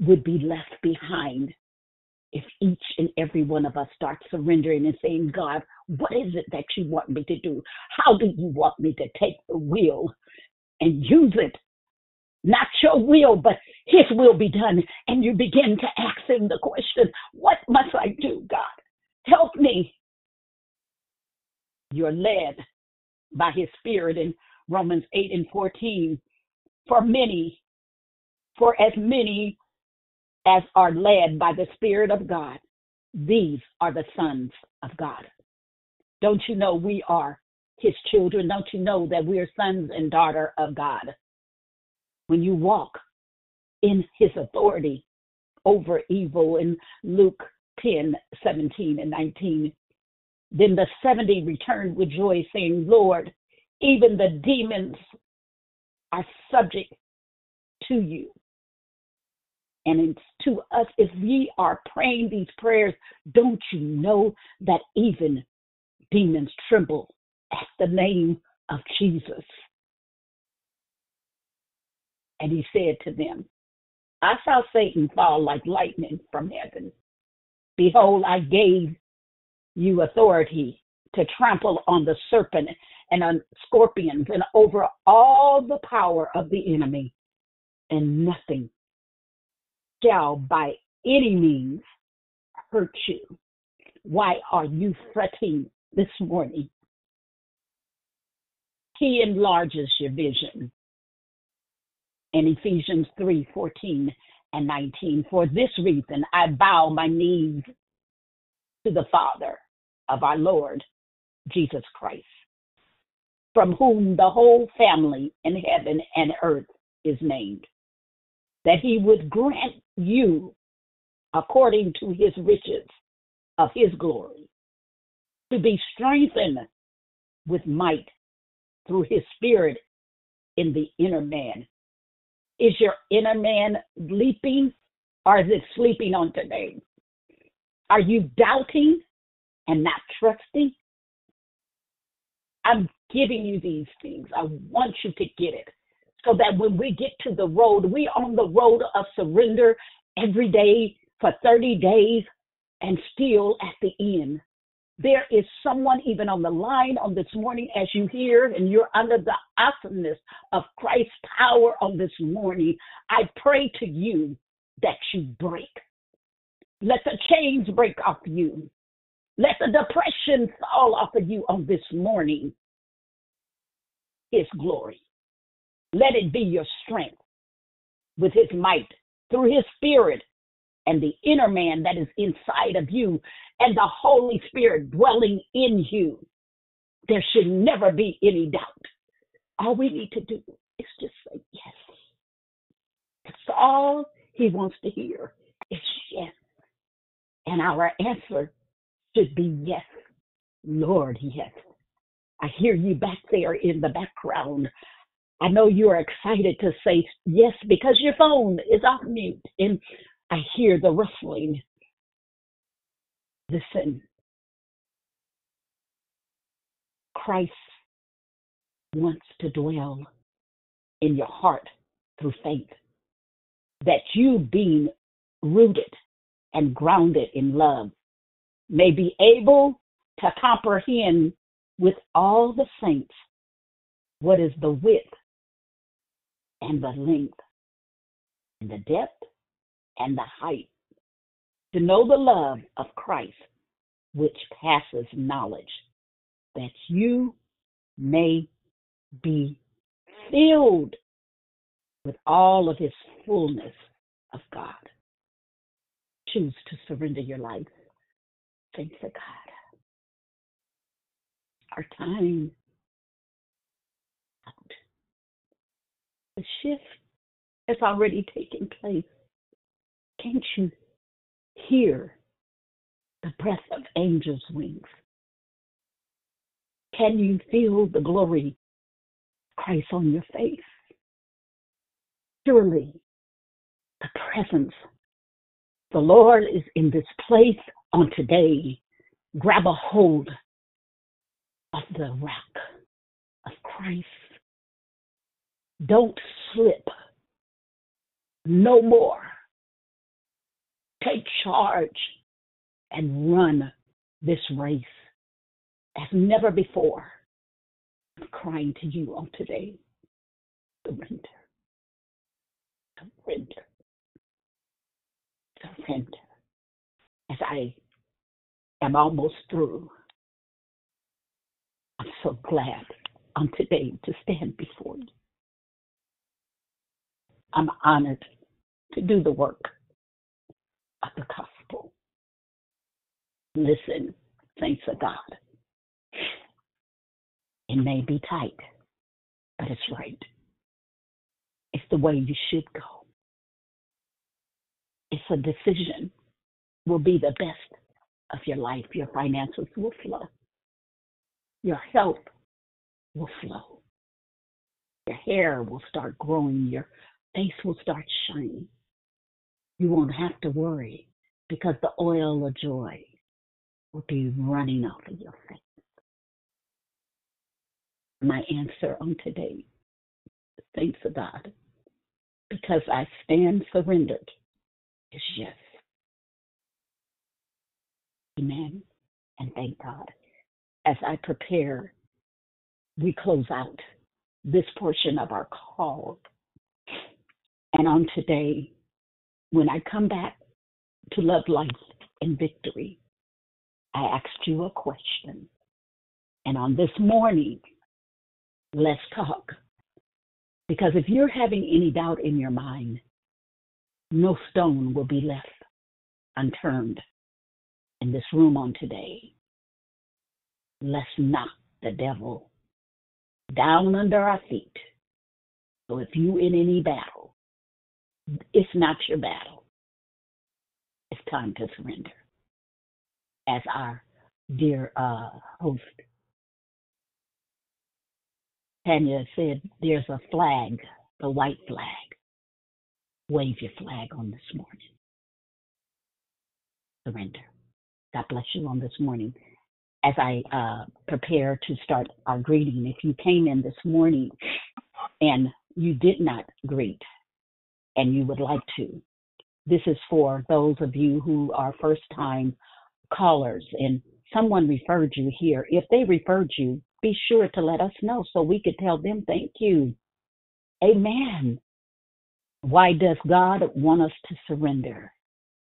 would be left behind if each and every one of us starts surrendering and saying, God, what is it that you want me to do? How do you want me to take the wheel and use it. Not your will, but his will be done. And you begin to ask him the question, What must I do, God? Help me. You're led by his spirit in Romans 8 and 14. For many, for as many as are led by the Spirit of God, these are the sons of God. Don't you know we are his children, don't you know that we are sons and daughter of God? When you walk in his authority over evil in Luke 10, 17 and 19, Then the 70 returned with joy, saying, Lord, even the demons are subject to you. And it's to us, if we are praying these prayers, don't you know that even demons tremble the name of Jesus? And he said to them, I saw Satan fall like lightning from heaven. Behold, I gave you authority to trample on the serpent and on scorpions and over all the power of the enemy, and nothing shall by any means hurt you. Why are you fretting this morning? He enlarges your vision. In Ephesians 3 14 and 19, for this reason I bow my knees to the Father of our Lord Jesus Christ, from whom the whole family in heaven and earth is named, that he would grant you, according to his riches of his glory, to be strengthened with might through his spirit in the inner man. Is your inner man leaping or is it sleeping on today? Are you doubting and not trusting? I'm giving you these things. I want you to get it so that when we get to the road, we on the road of surrender every day for 30 days and still at the end. There is someone even on the line on this morning as you hear and you're under the awesomeness of Christ's power on this morning. I pray to you that you break. Let the chains break off you. Let the depression fall off of you on this morning. His glory. Let it be your strength with his might through his spirit and the inner man that is inside of you and the Holy Spirit dwelling in you. There should never be any doubt. All we need to do is just say yes. That's all he wants to hear is yes. And our answer should be yes. Lord, yes. I hear you back there in the background. I know you are excited to say yes because your phone is off mute and I hear the rustling. Listen, Christ wants to dwell in your heart through faith. That you being rooted and grounded in love may be able to comprehend with all the saints what is the width and the length and the depth and the height, to know the love of Christ which passes knowledge, that you may be filled with all of his fullness of God. Choose to surrender your life Thanks to God. Our time out. The shift has already taken place. Can't you hear the breath of angels' wings? Can you feel the glory of Christ on your face? Surely the presence, the Lord is in this place on today, grab a hold of the rock of Christ. Don't slip no more. Take charge and run this race as never before. I'm crying to you on today. Surrender. Surrender. Surrender. As I am almost through. I'm so glad on today to stand before you. I'm honored to do the work of the gospel. Listen, thanks to God. It may be tight, but it's right. It's the way you should go. It's a decision will be the best of your life. Your finances will flow. Your health will flow. Your hair will start growing. Your face will start shining. You won't have to worry because the oil of joy will be running off of your face. My answer on today, thanks to God, because I stand surrendered, is yes. Amen. And thank God. As I prepare, we close out this portion of our call. And on today, when I come back to love life and victory, I asked you a question. And on this morning, let's talk. Because if you're having any doubt in your mind, no stone will be left unturned in this room on today. Let's knock the devil down under our feet. So if you in any battle, it's not your battle. It's time to surrender. As our dear uh, host Tanya said, there's a flag, the white flag. Wave your flag on this morning. Surrender. God bless you on this morning. As I uh, prepare to start our greeting, if you came in this morning and you did not greet and you would like to, this is for those of you who are first time callers and someone referred you here. If they referred you, be sure to let us know so we could tell them thank you. Amen. Why does God want us to surrender?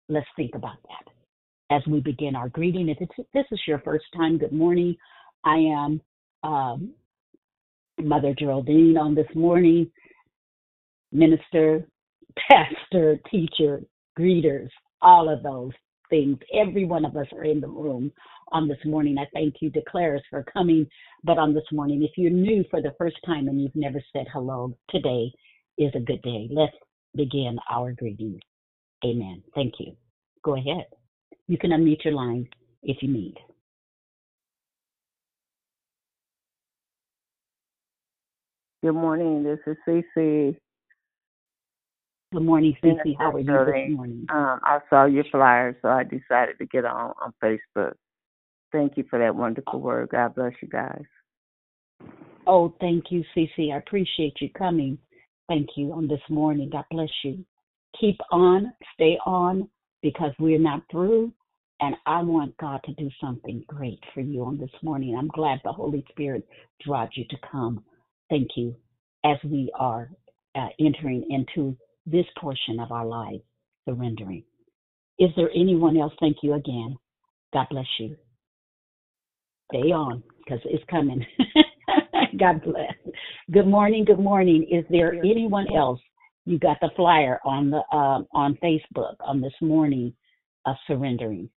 Let's think about that as we begin our greeting. If this is your first time, good morning. I am um, Mother Geraldine on this morning, minister, pastor, teacher, greeters, all of those things. Every one of us are in the room on this morning. I thank you, declares, for coming. But on this morning, if you're new for the first time and you've never said hello, today is a good day. Let's begin our greeting. Amen. Thank you. Go ahead. You can unmute your line if you need. Good morning. This is Cece. Good morning, Cece. How are you this morning? Um, I saw your flyer, so I decided to get on on Facebook. Thank you for that wonderful word. God bless you guys. Oh, thank you, Cece. I appreciate you coming. Thank you on this morning. God bless you. Keep on, stay on, because we're not through. And I want God to do something great for you on this morning. I'm glad the Holy Spirit drives you to come. Thank you. As we are uh, entering into this portion of our life, surrendering. Is there anyone else? Thank you again. God bless you. Stay on because it's coming. God bless. Good morning. Good morning. Is there anyone else? You got the flyer on the uh, on Facebook on this morning of surrendering.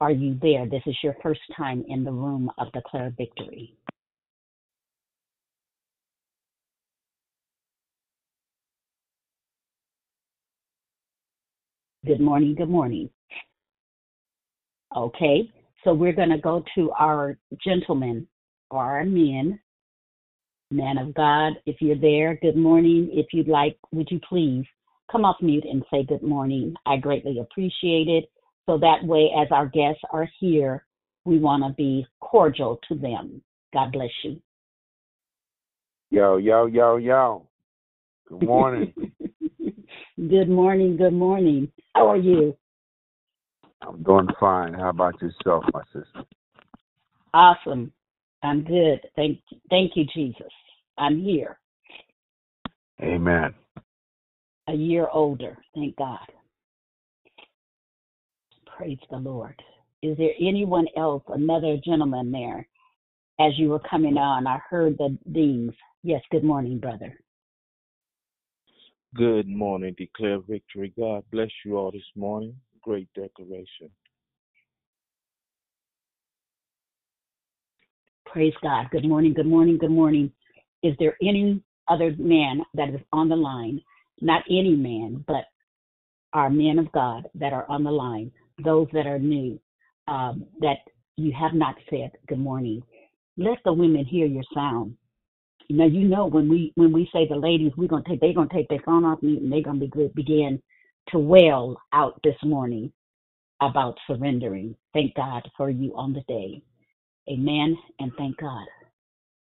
Are you there? This is your first time in the room of Declare Victory. Good morning. Good morning. Okay, so we're going to go to our gentlemen or our men. Man of God, if you're there, good morning. If you'd like, would you please come off mute and say good morning? I greatly appreciate it. So that way, as our guests are here, we want to be cordial to them. God bless you. Yo, yo, yo, yo. Good morning. good morning. Good morning. How are you? I'm doing fine. How about yourself, my sister? Awesome. I'm good. Thank, thank you, Jesus. I'm here. Amen. A year older. Thank God. Praise the Lord. Is there anyone else, another gentleman there? As you were coming on, I heard the dings. Yes, good morning, brother. Good morning. Declare victory. God bless you all this morning. Great declaration. Praise God. Good morning, good morning, good morning. Is there any other man that is on the line? Not any man, but our men of God that are on the line, those that are new, um, that you have not said good morning. let the women hear your sound. Know, you know when we when we say the ladies, we're gonna take they're gonna take their phone off mute and they're gonna be good, begin to wail out this morning about surrendering. Thank God for you on the day. Amen and thank God.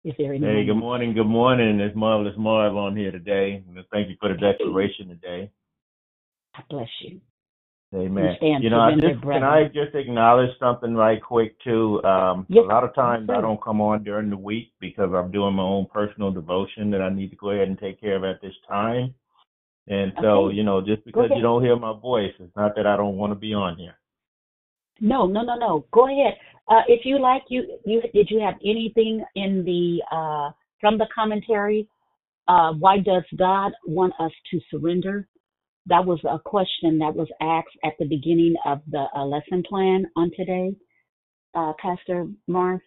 Is there anyone? Hey, good morning. Good morning. It's Marvelous Marv on here today. Thank you for the declaration today. God bless you. Amen. You know, just can I just acknowledge something right quick too. Um, Yes, a lot of times I don't come on during the week because I'm doing my own personal devotion that I need to go ahead and take care of at this time. And so, Okay. you know, just because you don't hear my voice, it's not that I don't want to be on here. No, no, no, no. Go ahead. Uh, if you like, you you did you have anything in the uh, from the commentary? Uh, why does God want us to surrender? That was a question that was asked at the beginning of the uh, lesson plan on today, uh, Pastor Marv.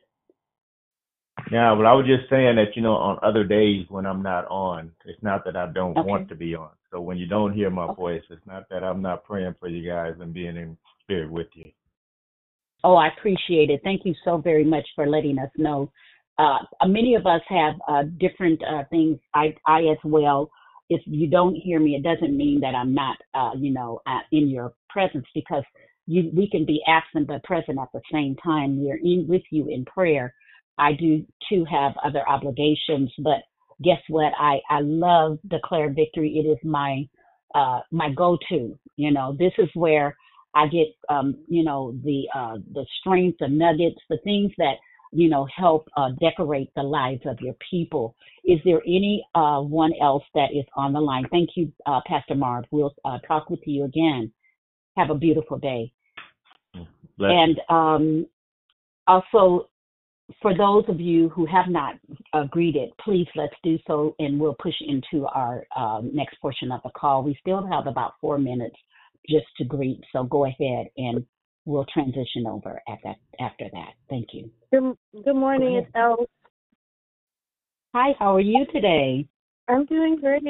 Yeah, well, I was just saying that, you know, on other days when I'm not on, it's not that I don't Okay. want to be on. So when you don't hear my Okay. voice, it's not that I'm not praying for you guys and being in spirit with you. Oh, I appreciate it. Thank you so very much for letting us know. Uh, many of us have uh, different uh, things. I, I as well. If you don't hear me, it doesn't mean that I'm not, uh, you know, uh, in your presence because you, we can be absent but present at the same time. We're in with you in prayer. I do too have other obligations, but guess what? I I love declare victory. It is my uh my go-to. You know, this is where I get um, you know, the uh the strength, the nuggets, the things that, you know, help uh decorate the lives of your people. Is there any uh one else that is on the line? Thank you, uh Pastor Marv. We'll uh, talk with you again. Have a beautiful day. Bless And um also for those of you who have not uh, greeted, please let's do so, and we'll push into our uh, next portion of the call. We still have about four minutes just to greet, so go ahead and we'll transition over at that after that. Thank you. Good, good morning, Go it's Elle. Hi, how are you today? I'm doing great.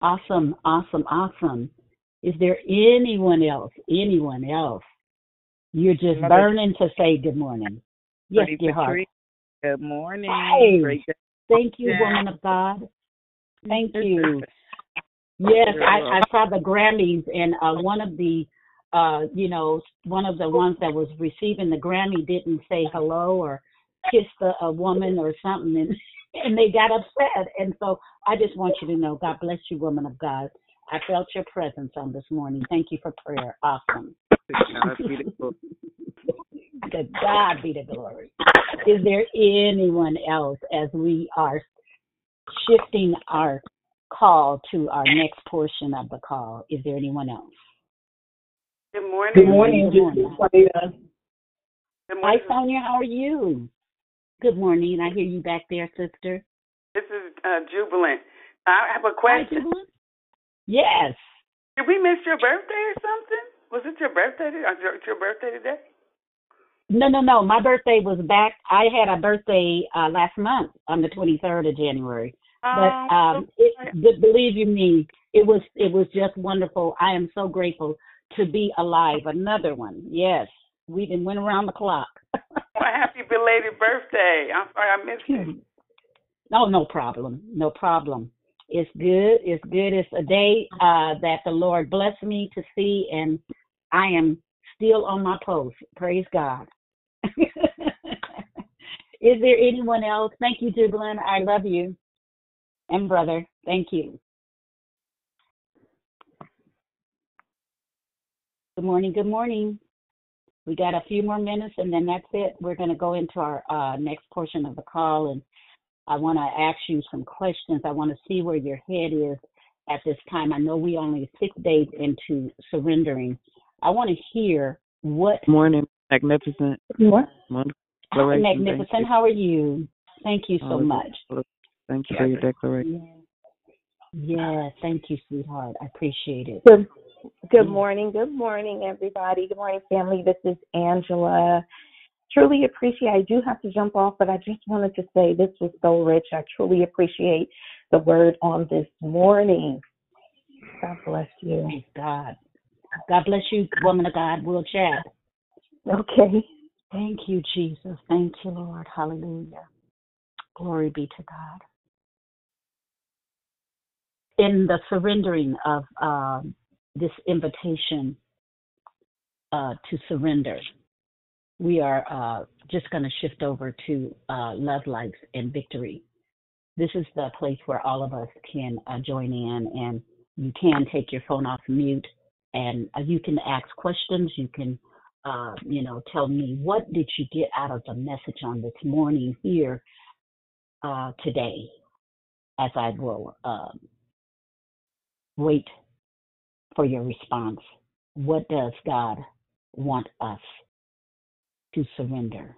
Awesome, awesome, awesome. Is there anyone else? Anyone else? You're just Mother- burning to say good morning. Yes, Pretty dear heart. Good morning. Hey, Great thank you, Yeah. woman of God. Thank you. Yes, I, I saw the Grammys, and uh, one of the, uh, you know, one of the ones that was receiving the Grammy didn't say hello or kiss the, a woman or something, and and they got upset. And so I just want you to know, God bless you, woman of God. I felt your presence on this morning. Thank you for prayer. Awesome. To God be the glory. Is there anyone else as we are shifting our call to our next portion of the call? Is there anyone else? Good morning. Good morning. Good morning. Good Hi. Sonia. How are you? Good morning. I hear you back there, sister. This is uh, Jubilant. I have a question. Jubilant. Yes. Did we miss your birthday or something? Was it your birthday? today? Or your- your birthday today? No, no, no. My birthday was back. I had a birthday uh, last month on the 23rd of January. But Oh, um, it, but believe you me, it was it was just wonderful. I am so grateful to be alive. Another one. Yes, we didn't went around the clock. well, happy belated birthday. I'm sorry I missed it. No, no problem. No problem. It's good. It's good. It's a day uh, that the Lord blessed me to see, and I am still on my post. Praise God. Is there anyone else? Thank you, Jubilant. I love you. And brother, thank you. Good morning. Good morning. We got a few more minutes, and then that's it. We're going to go into our uh, next portion of the call, and I want to ask you some questions. I want to see where your head is at this time. I know we only six days into surrendering. I want to hear what Morning, magnificent. What? Wonderful Hi, declaration. Thank magnificent. How are you? Thank you so much. Thank you for your declaration. Yeah, thank you, sweetheart. I appreciate it. Good, good morning. Good morning, everybody. Good morning, family. This is Angela. Truly appreciate. I do have to jump off, but I just wanted to say this was so rich. I truly appreciate the word on this morning. God bless you. Praise God. God bless you, woman of God. We'll chat. Okay. Thank you, Jesus. Thank you, Lord. Hallelujah. Glory be to God. In the surrendering of um, this invitation uh, to surrender, we are uh, just going to shift over to uh, Love Life and Victory. This is the place where all of us can uh, join in, and you can take your phone off mute, and uh, you can ask questions. You can, uh, you know, tell me what did you get out of the message on this morning here today, as I will wait for your response. What does God want us to surrender?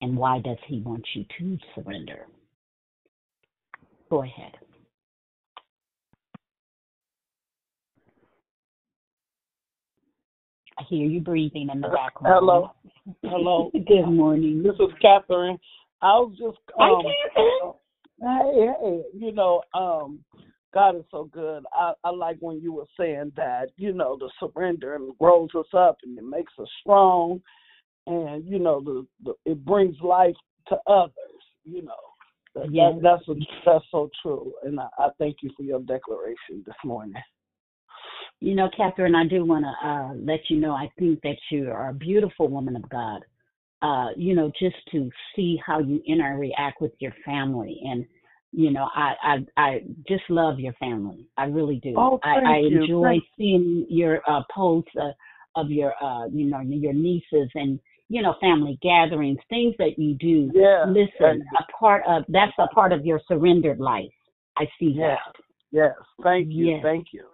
And why does He want you to surrender? Go ahead. I hear you breathing in the background. Hello. Hello. Good morning. This is Catherine. I was just Hi, um Catherine. hey, hey, you know, um God is so good. I, I like when you were saying that, you know, the surrender and grows us up and it makes us strong and you know the, the it brings life to others, you know. That, Yes. that, that's what, that's so true, and I, I thank you for your declaration this morning. You know, Catherine, I do want to uh, let you know I think that you are a beautiful woman of God. Uh, you know, just to see how you interact with your family, and you know, I I, I just love your family. I really do. Oh, I, I thank you. enjoy Thank- seeing your uh, posts uh, of your uh, you know your nieces and you know family gatherings, things that you do. Yeah, Listen, a part of that's a part of your surrendered life. I see Yes, that. yes, thank you, Yes. thank you.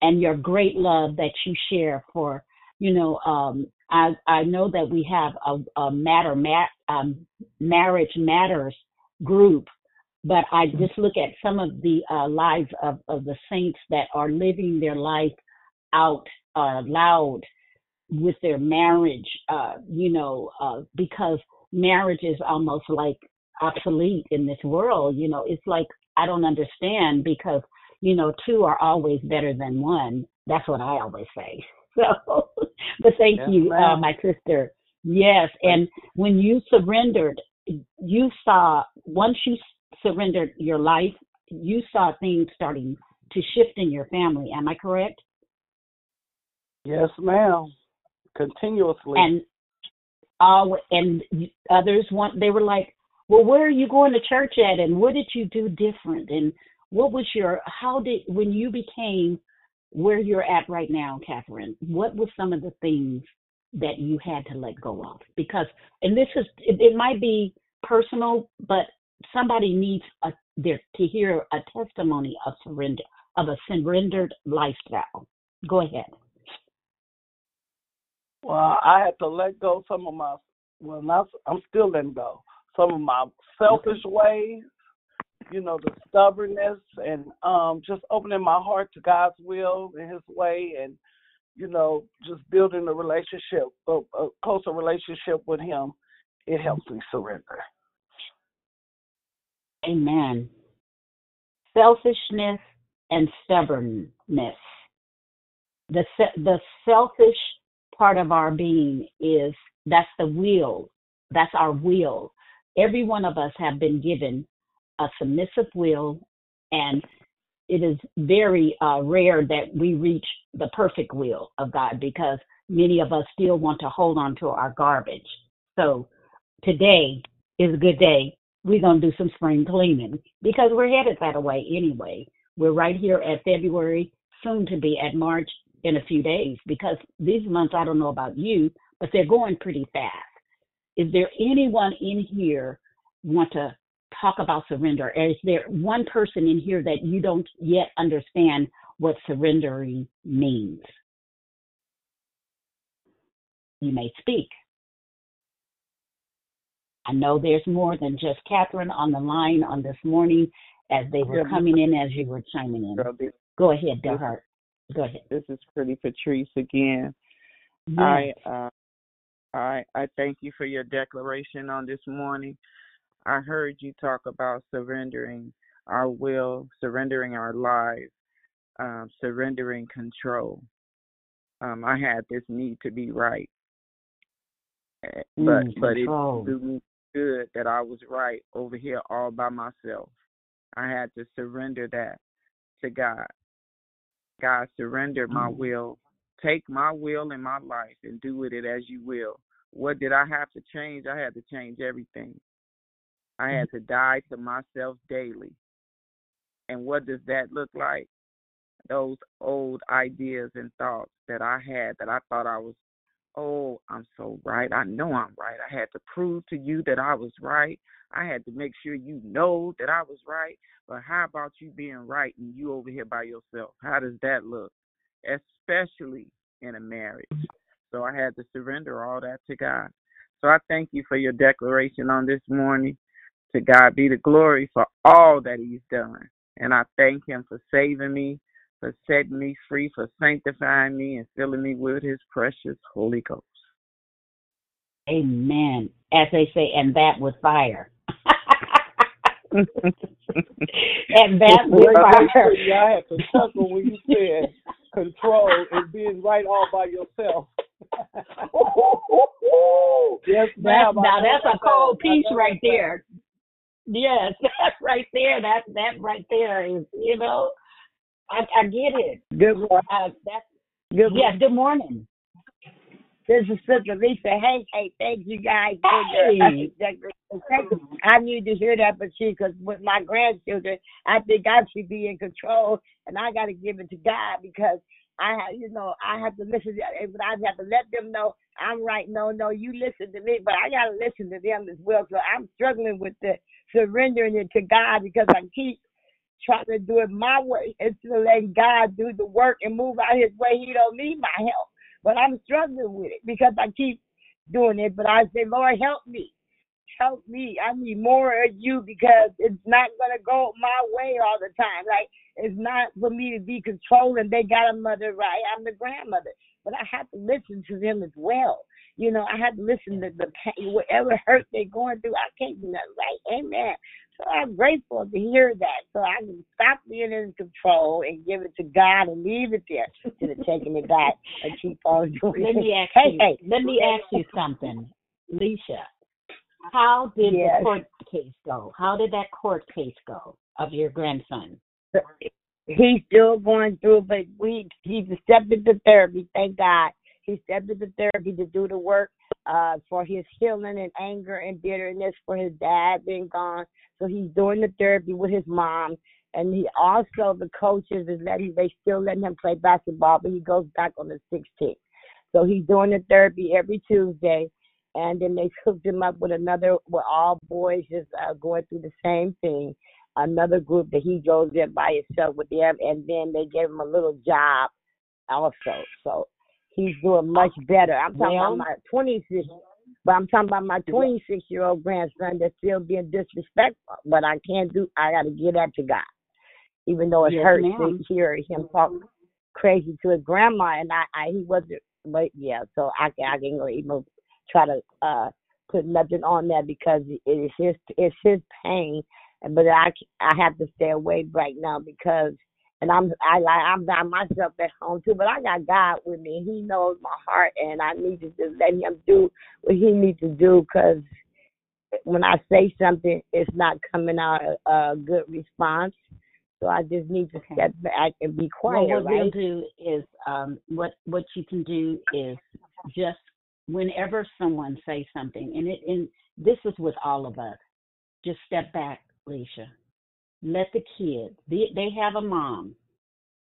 and your great love that you share for you know um i i know that we have a, a matter ma- um marriage matters group but i just look at some of the uh lives of of the saints that are living their life out uh loud with their marriage uh you know uh because marriage is almost like obsolete in this world you know? It's like i don't understand because you know two are always better than one. That's what i always say. So but thank Yes, you uh my sister. Yes and when you surrendered you saw once you surrendered your life you saw things starting to shift in your family. Am i correct? Yes, ma'am. Continuously. and all and others want they were like well where are you going to church at? And what did you do different? And what was your how did when you became where you're at right now catherine what were some of the things that you had to let go of? Because and this is it, it might be personal but somebody needs a there to hear a testimony of surrender of a surrendered lifestyle go ahead Well, I had to let go some of my well, not I'm still letting go some of my selfish ways, you know, the stubbornness, and um, just opening my heart to God's will and His way, and you know, just building a relationship, a, a closer relationship with Him. It helps me surrender. Amen. Selfishness and stubbornness. The the selfish part of our being is that's the will. That's our will. Every one of us have been given a submissive will, and it is very uh, rare that we reach the perfect will of God because many of us still want to hold on to our garbage. So today is a good day. We're going to do some spring cleaning because we're headed that way anyway. We're right here at February, soon to be at March in a few days because these months, I don't know about you, but they're going pretty fast. Is there anyone in here want to talk about surrender? Is there one person in here that you don't yet understand what surrendering means? You may speak. I know there's more than just Catherine on the line on this morning as they were coming in as you were chiming in. Girl, this, Go ahead, this, Delhart. Go ahead. this is Pretty Patrice again. Yes. I uh, I I thank you for your declaration on this morning. I heard you talk about surrendering our will, surrendering our lives, um, surrendering control. um, I had this need to be right, Eh, but Mm, but it me good that I was right over here all by myself. I had to surrender that to God. God, surrender my Mm. will. Take my will in my life and do with it as you will. What did I have to change? I had to change everything. I had to die to myself daily. And what does that look like? Those old ideas and thoughts that I had that I thought I was, oh, I'm so right. I know I'm right. I had to prove to you that I was right. I had to make sure you know that I was right. But how about you being right and you over here by yourself? How does that look? Especially in a marriage. So I had to surrender all that to God. So I thank you for your declaration on this morning. To God be the glory for all that He's done. And I thank Him for saving me, for setting me free, for sanctifying me, and filling me with His precious Holy Ghost. Amen. As they say, and that with fire. and that with Well, that's fire. I had to chuckle when you said control and being right all by yourself. yes, That's, ma'am. I now that's a cold fast. Piece know right that there. Yes, that right there. That that right there is, you know, I I get it. Good morning. Uh, that's Good yes. Good morning. This is Sister Lisa. Hey, hey, thank you guys for Hey. I need to hear that, but see, because with my grandchildren, I think I should be in control, and I got to give it to God because I have, you know, I have to listen. To, but I have to let them know I'm right. No, no, you listen to me, but I got to listen to them as well. So I'm struggling with the surrendering it to God because I keep trying to do it my way instead of letting God do the work and move out His way. He don't need my help, but I'm struggling with it because I keep doing it. But I say, Lord, help me, help me. I need more of You because it's not gonna go my way all the time. Like it's not for me to be controlling. They got a mother right. I'm the grandmother, but I have to listen to them as well. You know, I have to listen to the pain, whatever hurt they're going through. I can't do nothing right. Amen. So I'm grateful to hear that. So I can stop being in control and give it to God and leave it there instead of taking it back and keep on doing Let it. me ask hey, you. hey. Let me ask you something, Leisha. How did Yes. the court case go? How did that court case go of your grandson? He's still going through, but we he's accepted the therapy. Thank God. He accepted the therapy to do the work uh for his healing and anger and bitterness for his dad being gone. So he's doing the therapy with his mom. And he also the coaches is letting they still letting him play basketball, but he goes back on the sixteenth. So he's doing the therapy every Tuesday and then they hooked him up with another with all boys just uh, going through the same thing another group that he goes there by himself with them, and then they gave him a little job also. So he's doing much better. I'm talking Well- about my 26, but I'm talking about my 26 year old grandson that's still being disrespectful. But I can't do. I got to give that to God, even though it Yes, hurts ma'am. to hear him talk crazy to his grandma, and I, I he wasn't. But yeah, so I can I can even try to uh put nothing on that because it is his it's his pain but I I have to stay away right now because and I'm I like I'm by myself at home too, but I got God with me. He knows my heart, and I need to just let Him do what He needs to do. Because when I say something, it's not coming out a, a good response. So I just need to step back and be quiet, well, what right? we'll do is um, what what you can do is just whenever someone says something, and it and this is with all of us, just step back, Leisha. Let the kids. They, they have a mom,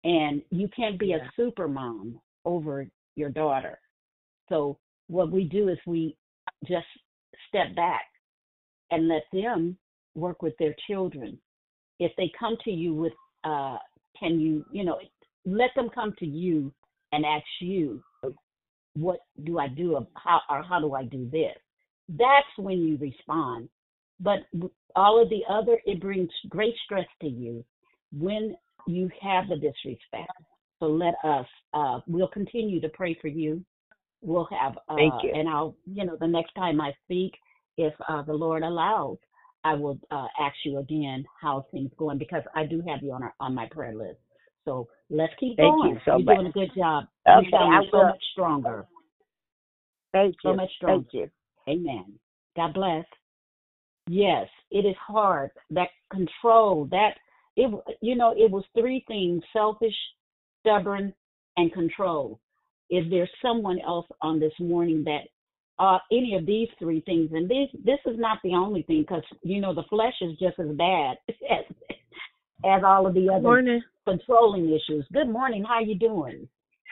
and you can't be a super mom over your daughter. So what we do is we just step back and let them work with their children. If they come to you with, uh, can you, you know, let them come to you and ask you, what do I do? How or how do I do this? That's when you respond. But all of the other, it brings great stress to you when you have the disrespect. So let us. Uh, we'll continue to pray for you. We'll have. Uh, Thank you. And I'll, you know, the next time I speak, if uh, the Lord allows, I will uh, ask you again how things going because I do have you on our, on my prayer list. So let's keep Thank going. you so You're much. doing a good job. Okay, you sound I so much stronger. Thank you. So much stronger. Thank you. Amen. God bless. Yes, it is hard. That control, that it you know, it was three things, selfish, stubborn, and control. Is there someone else on this morning that uh any of these three things and this this is not the only thing because you know the flesh is just as bad as as all of the other Morning. controlling issues. Good morning. How you doing?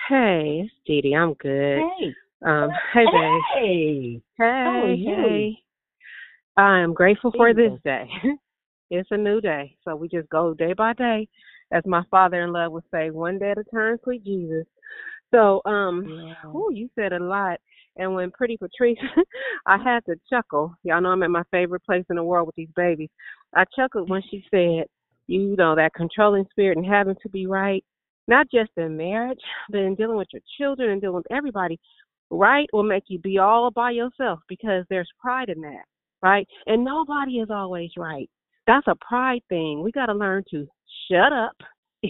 Hey, it's Dee. I'm good. Hey. Um, hey, babe. Hey. Hey, How are you? hey. I am grateful for this day. it's a new day. So we just go day by day, as my father in love would say, one day at a time, sweet Jesus. So, um, Yeah. ooh, you said a lot. And when Pretty Patrice, I had to chuckle. Y'all know I'm at my favorite place in the world with these babies. I chuckled when she said, you know, that controlling spirit and having to be right, not just in marriage, but in dealing with your children and dealing with everybody. Right will make you be all by yourself because there's pride in that, right? And nobody is always right. That's a pride thing. We got to learn to shut up.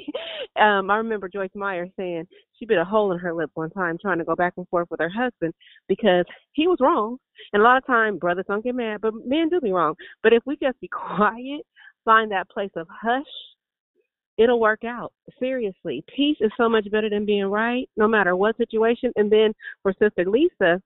um, I remember Joyce Meyer saying she bit a hole in her lip one time trying to go back and forth with her husband because he was wrong. And a lot of time brothers don't get mad, but men do be wrong. But if we just be quiet, find that place of hush, it'll work out. Seriously. Peace is so much better than being right, no matter what situation. And then for Sister Lisa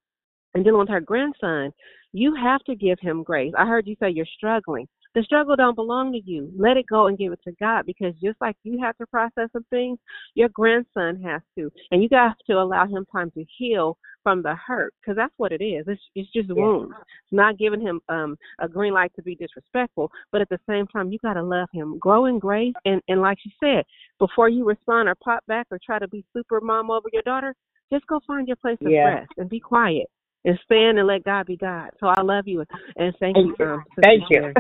and dealing with her grandson, you have to give him grace. I heard you say you're struggling. The struggle don't belong to you. Let it go and give it to God because just like you have to process some things, your grandson has to. And you got to allow him time to heal from the hurt because that's what it is. It's, it's just wounds. It's not giving him um a green light to be disrespectful, but at the same time, you got to love him. Grow in grace. And, and like she said, before you respond or pop back or try to be super mom over your daughter, just go find your place of Yeah. rest and be quiet and stand and let God be God. So I love you and thank Thank you. you. Um, Thank you.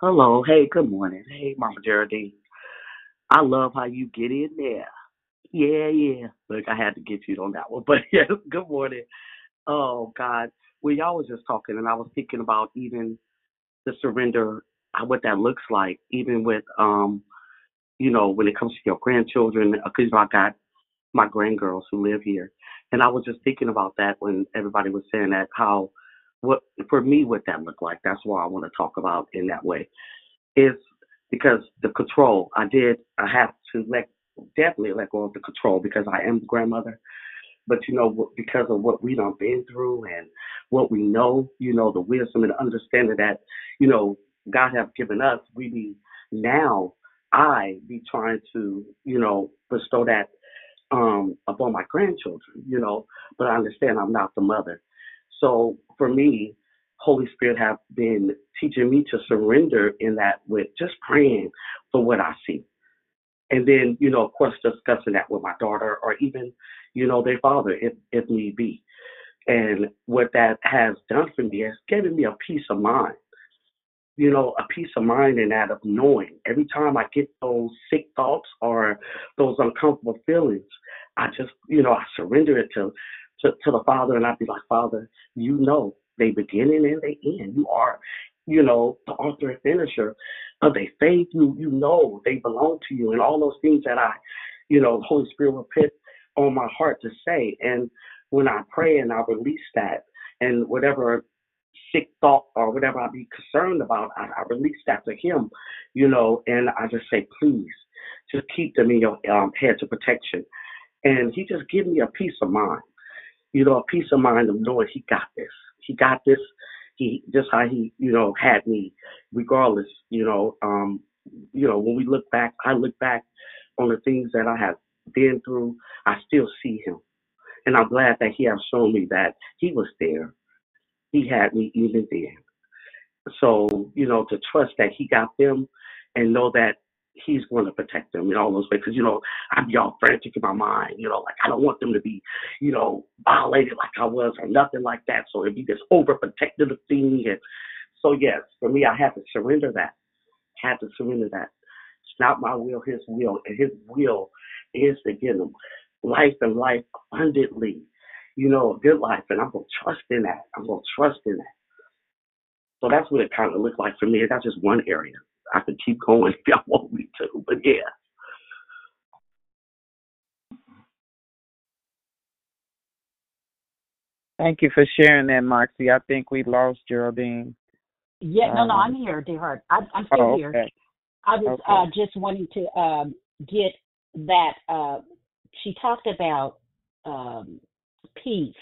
Hello. Hey, good morning. Hey, Mama Geraldine. I love how you get in there. Yeah, yeah. Look, I had to get you on that one. But yeah, good morning. Oh God. Well, y'all was just talking and I was thinking about even the surrender, uh, what that looks like, even with um, you know, when it comes to your grandchildren, because I got my grandgirls who live here. And I was just thinking about that when everybody was saying that, how, what, for me, what that looked like. That's why I want to talk about in that way. Is because the control, I did, I have to let, definitely let go of the control because I am grandmother. But, you know, because of what we done been through and what we know, you know, the wisdom and understanding that, you know, God have given us, we be now, I be trying to, you know, bestow that um upon my grandchildren, you know, but I understand I'm not the mother. So for me, Holy Spirit have been teaching me to surrender in that with just praying for what I see. And then, you know, of course discussing that with my daughter or even, you know, their father if if need be. And what that has done for me has given me a peace of mind you know, a peace of mind in that of knowing every time I get those sick thoughts or those uncomfortable feelings, I just, you know, I surrender it to, to, to the Father and I'd be like, Father, you know, they beginning and they end. You are, you know, the author and finisher of their faith. You, you know, they belong to you and all those things that I, you know, the Holy Spirit will put on my heart to say. And when I pray and I release that and whatever sick thought or whatever I be concerned about, I, I release that to him, you know, and I just say, please, just keep them in your um, heads of protection. And he just give me a peace of mind, you know, a peace of mind of knowing he got this. He got this. He just how he, you know, had me, regardless, you know, um, you know, when we look back, I look back on the things that I have been through, I still see him. And I'm glad that he has shown me that he was there he had me even then. So, you know, to trust that he got them and know that he's going to protect them in all those ways. Because, you know, I'd be all frantic in my mind, you know, like I don't want them to be, you know, violated like I was or nothing like that. So it'd be this overprotective thing. And so, yes, for me, I had to surrender that. Had to surrender that. It's not my will, his will. And his will is to give them life and life abundantly. You know, a good life, and I'm gonna trust in that. I'm gonna trust in that. So that's what it kind of looked like for me. That's just one area. I could keep going if y'all want me to, but yeah. Thank you for sharing that, Moxie. I think we lost Geraldine. Yeah, no, no, Um, I'm here, dear heart. I'm, I'm still oh, here. I was Okay. uh, just wanting to um, get that. Uh, she talked about um, peace,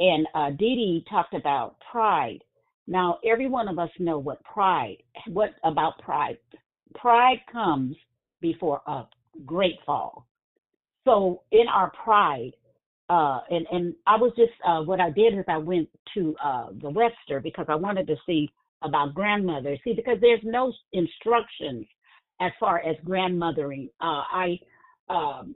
and uh, Dee Dee talked about pride. Now, every one of us know what pride. What about pride? Pride comes before a great fall. So, in our pride, uh, and and I was just uh, what I did is I went to uh, the Webster because I wanted to see about grandmother. See, because there's no instructions as far as grandmothering. Uh, I, um,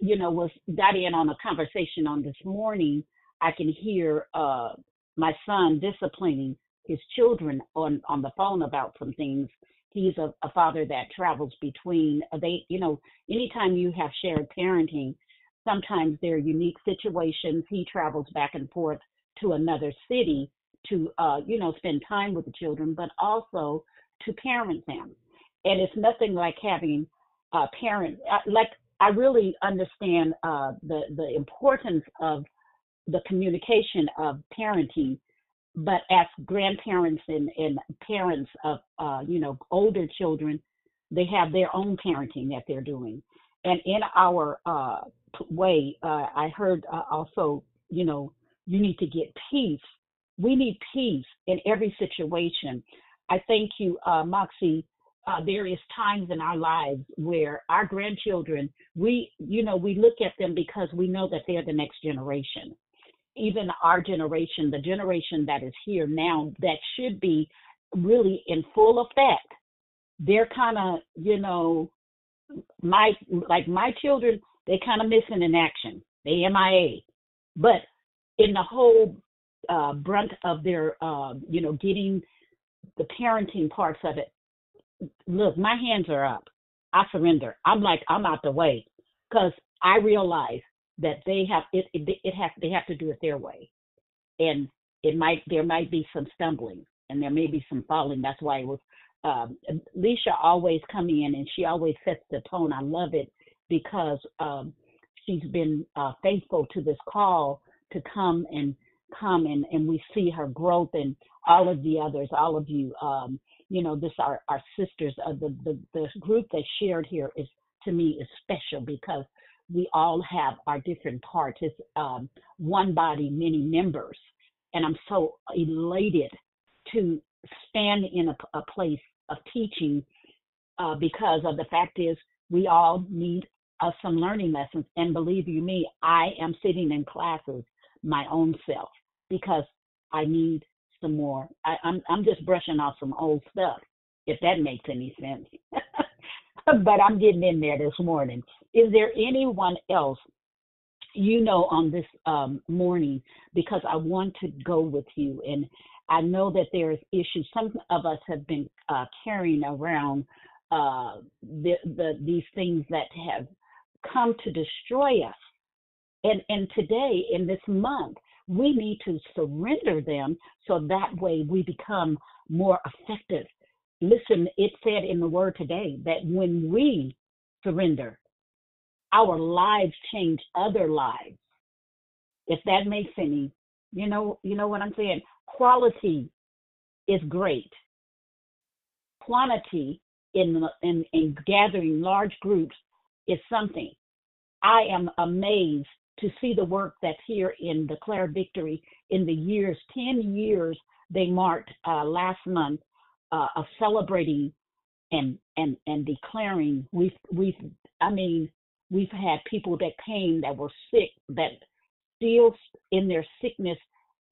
you know, was got in on a conversation on this morning. I can hear uh, my son disciplining his children on on the phone about some things. He's a, a father that travels between uh, they, you know, anytime you have shared parenting, sometimes there are unique situations. He travels back and forth to another city to, uh, you know, spend time with the children, but also to parent them. And it's nothing like having a parent. uh, Like I really understand uh, the the importance of the communication of parenting, but as grandparents and, and parents of uh, you know older children, they have their own parenting that they're doing. And in our uh, way, uh, I heard uh, also, you know, you need to get peace. We need peace in every situation. I thank you, uh, Moxie. Uh, various times in our lives where our grandchildren, we, you know, we look at them because we know that they're the next generation even our generation, the generation that is here now, that should be really in full effect. They're kind of, you know, my like my children, they kind of missing in action. They MIA, but in the whole uh, brunt of their, uh, you know, getting the parenting parts of it. Look, my hands are up. I surrender. I'm like I'm out the way because I realize that they have it. It, it they have to do it their way, and it might there might be some stumbling and there may be some falling. That's why it was um, Leisha always come in and she always sets the tone. I love it because um, she's been uh, faithful to this call to come and come and, and we see her growth and all of the others, all of you. Um, you know, this our our sisters. Uh, the the the group that shared here is to me is special because we all have our different parts. It's um, one body, many members, and I'm so elated to stand in a, a place of teaching uh, because of the fact is we all need uh, some learning lessons. And believe you me, I am sitting in classes my own self because I need some more. I, I'm I'm just brushing off some old stuff, if that makes any sense. but I'm getting in there this morning. Is there anyone else you know on this um, morning because I want to go with you and I know that there's issues. Some of us have been uh, carrying around uh, the, the these things that have come to destroy us. And and today in this month, we need to surrender them so that way we become more effective. Listen, it said in the word today that when we surrender, our lives change other lives. If that makes any, you know, you know what I'm saying. Quality is great. Quantity in in, in gathering large groups is something. I am amazed to see the work that's here in Declare Victory in the years, 10 years they marked uh, last month uh, of celebrating and, and, and declaring. We've, we've, I mean, we've had people that came that were sick that still in their sickness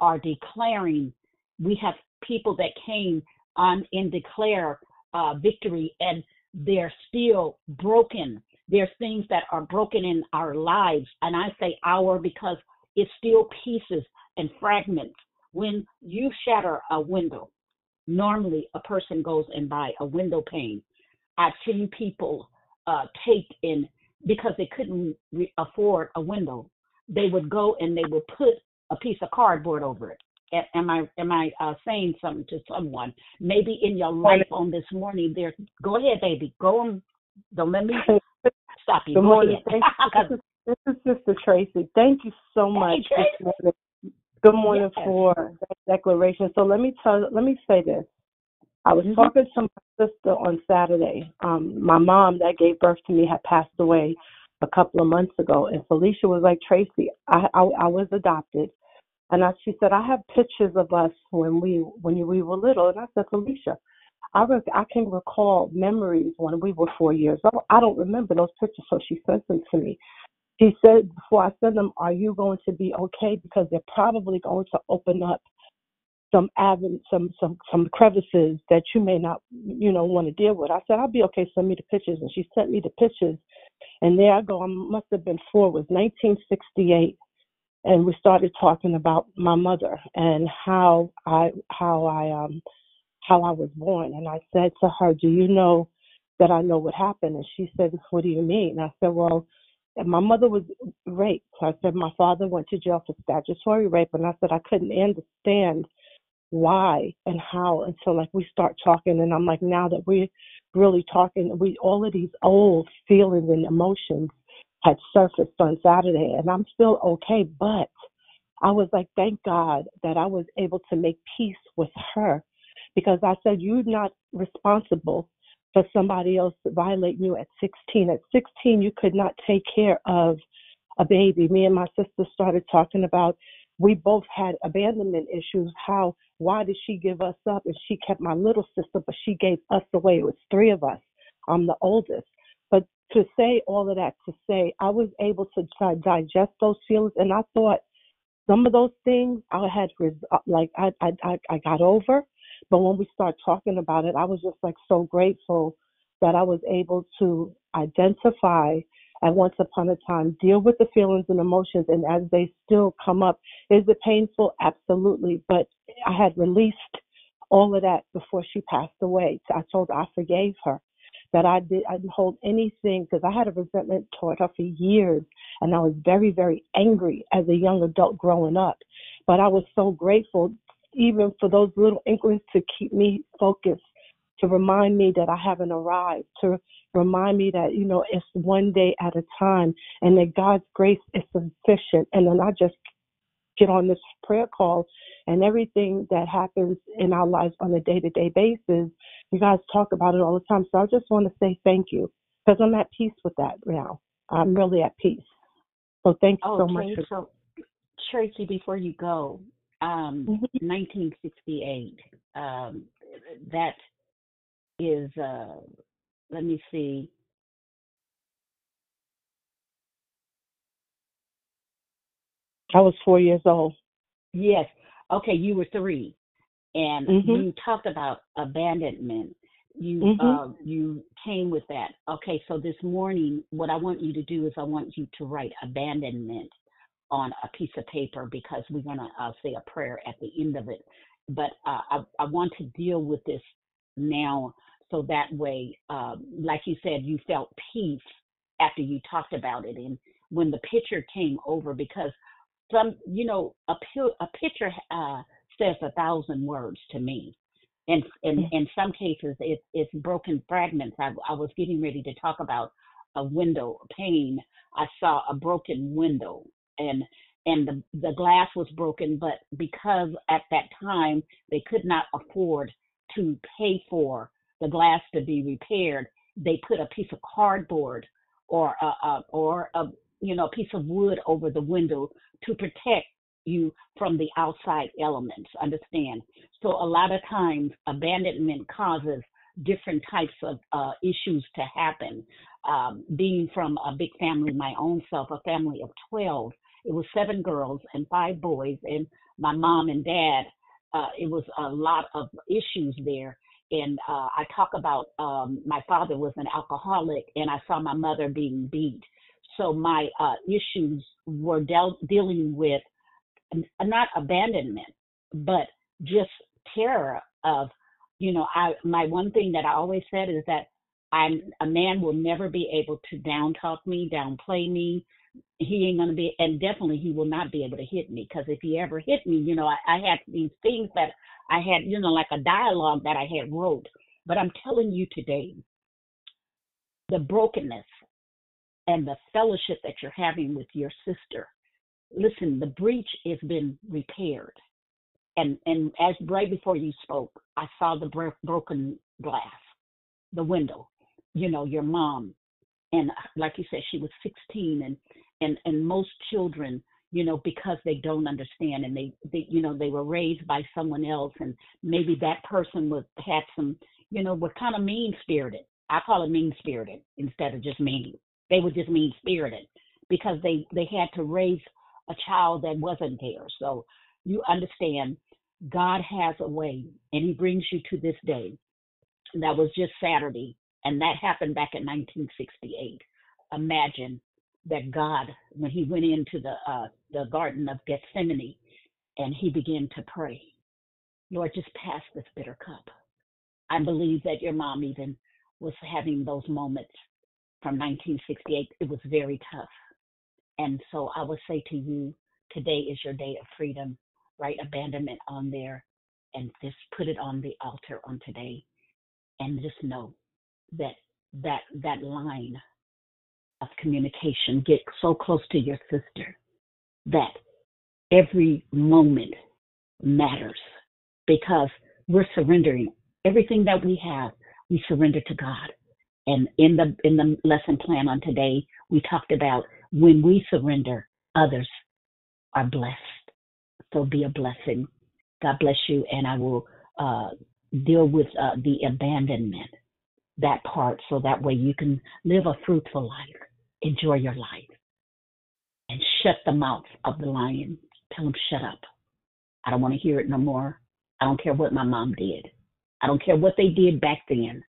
are declaring. We have people that came on and declare uh, victory and they're still broken there's things that are broken in our lives. And I say our because it's still pieces and fragments. When you shatter a window, normally a person goes and buy a window pane. I've seen people uh, take and because they couldn't re- afford a window, they would go and they would put a piece of cardboard over it. A- Am I am I uh, saying something to someone? Maybe in your life on this morning, there. Go ahead, baby. Go on. Don't let me stop you. Good Go morning. ahead. Thank you. This is, Sister Tracy. Thank you so much. Tracy. Good morning Yes. for that declaration. So let me tell let me say this. I was Mhm. talking to my sister on Saturday. Um, my mom that gave birth to me had passed away a couple of months ago, and Felicia was like, Tracy, I I, I was adopted, and I, she said I have pictures of us when we when we were little, and I said, Felicia, I re- I can recall memories when we were four years old. I don't remember those pictures, so she sent them to me. She said before I send them, "Are you going to be okay?" Because they're probably going to open up some aven some some some crevices that you may not you know want to deal with. I said, "I'll be okay. Send me the pictures." And she sent me the pictures, and there I go. I must have been four. It was 1968 and we started talking about my mother and how I how I um how I was born and I said to her, "Do you know that I know what happened?" And she said, "What do you mean?" And I said, "Well, my mother was raped." I said, "My father went to jail for statutory rape," and I said I couldn't understand why and how until like we start talking and I'm like now that we're really talking we all of these old feelings and emotions had surfaced on Saturday and I'm still okay but I was like thank God that I was able to make peace with her because I said you're not responsible for somebody else violating you at 16 at 16 you could not take care of a baby me and my sister started talking about we both had abandonment issues. How, why did she give us up? And she kept my little sister, but she gave us away. It was three of us. I'm the oldest. But to say all of that, to say I was able to digest those feelings, and I thought some of those things I had like I I I got over, but when we start talking about it, I was just like so grateful that I was able to identify and once upon a time deal with the feelings and emotions and as they still come up is it painful? Absolutely. But i had released all of that before she passed away. I told her i forgave her that i did i didn't hold anything because i had a resentment toward her for years and i was very very angry as a young adult growing up. But i was so grateful even for those little inklings to keep me focused to remind me that I haven't arrived, to remind me that, you know, it's one day at a time and that God's grace is sufficient. And then I just get on this prayer call and everything that happens in our lives on a day to day basis, you guys talk about it all the time. So I just want to say thank you because I'm at peace with that now. I'm really at peace. So thank you oh, so much. So Tracy, before you go, um, Mm-hmm. 1968. Um, that is. Uh, let me see. I was four years old. Yes. Okay, you were three, and Mhm. you talked about abandonment. You Mhm. uh, you came with that. Okay, so this morning, what I want you to do is I want you to write abandonment on a piece of paper because we're gonna uh, say a prayer at the end of it. But uh, I I want to deal with this now, so that way, um, like you said, you felt peace after you talked about it, and when the picture came over because some you know a a picture uh says a thousand words to me. And in in some cases it, it's broken fragments. I, I was getting ready to talk about a window pane. I saw a broken window and and the the glass was broken but because at that time they could not afford to pay for the glass to be repaired they put a piece of cardboard or a, a or a you know piece of wood over the window to protect you from the outside elements. Understand? So a lot of times abandonment causes different types of uh, issues to happen. Um, being from a big family, my own self, a family of 12, it was seven girls and five boys, and my mom and dad, uh, it was a lot of issues there. And uh, I talk about um, my father was an alcoholic, and I saw my mother being beat. So my uh, issues were dealing with not abandonment, but just terror of, you know, I my one thing that I always said is that I'm a man will never be able to down talk me, downplay me. He ain't gonna be, and definitely he will not be able to hit me. Because if he ever hit me, you know, I, I had these things that I had, you know, like a dialogue that I had wrote. But I'm telling you today, the brokenness and the fellowship that you're having with your sister. Listen, the breach has been repaired. And and as right before you spoke, I saw the bro- broken glass, the window. You know, your mom, and uh, like you said, she was 16, and and and most children, you know, because they don't understand, and they, they you know, they were raised by someone else, and maybe that person was had some, you know, were kind of mean spirited. I call it mean spirited instead of just mean they were just mean spirited because they they had to raise a child that wasn't there. So you understand God has a way and he brings you to this day. That was just Saturday and that happened back in 1968. Imagine that God when he went into the uh the garden of Gethsemane and he began to pray. Lord, just pass this bitter cup. I believe that your mom even was having those moments from 1968, it was very tough. And so I would say to you, today is your day of freedom. Write abandonment on there and just put it on the altar on today. And just know that that that line of communication get so close to your sister that every moment matters because we're surrendering everything that we have we surrender to god and in the in the lesson plan on today, we talked about when we surrender, others are blessed. So be a blessing. God bless you, and I will uh, deal with uh, the abandonment that part, so that way you can live a fruitful life, enjoy your life, and shut the mouth of the lion. Tell him shut up. I don't want to hear it no more. I don't care what my mom did. I don't care what they did back then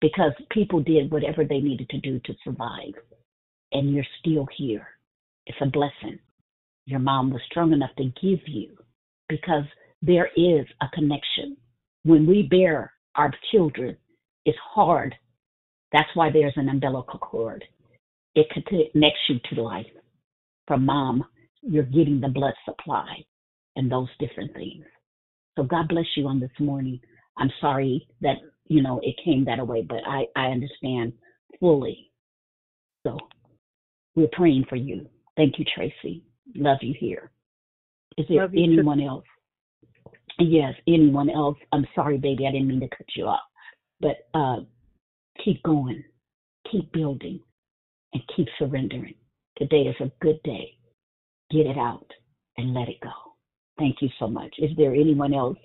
because people did whatever they needed to do to survive. And you're still here. It's a blessing. Your mom was strong enough to give you because there is a connection. When we bear our children, it's hard. That's why there's an umbilical cord. It connects you to life. From mom, you're getting the blood supply and those different things. So God bless you on this morning. I'm sorry that you know, it came that way, but I, I understand fully. So we're praying for you. Thank you, Tracy. Love you here. Is there anyone else? Yes, anyone else? I'm sorry, baby. I didn't mean to cut you off. But uh, keep going, keep building, and keep surrendering. Today is a good day. Get it out and let it go. Thank you so much. Is there anyone else?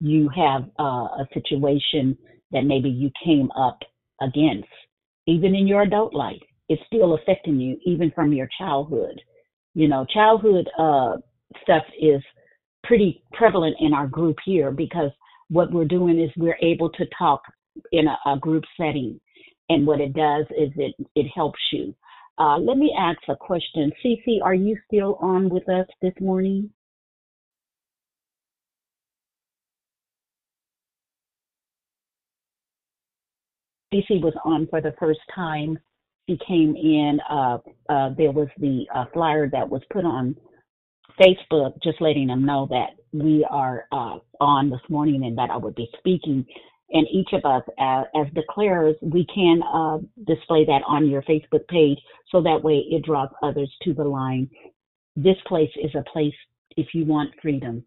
You have uh, a situation that maybe you came up against, even in your adult life. It's still affecting you, even from your childhood. You know, childhood uh, stuff is pretty prevalent in our group here because what we're doing is we're able to talk in a, a group setting. And what it does is it, it helps you. Uh, let me ask a question. Cece, are you still on with us this morning? Cece was on for the first time. She came in. Uh, uh, there was the uh, flyer that was put on Facebook, just letting them know that we are uh, on this morning and that I would be speaking. And each of us, as, as declarers, we can uh, display that on your Facebook page, so that way it draws others to the line. This place is a place. If you want freedom,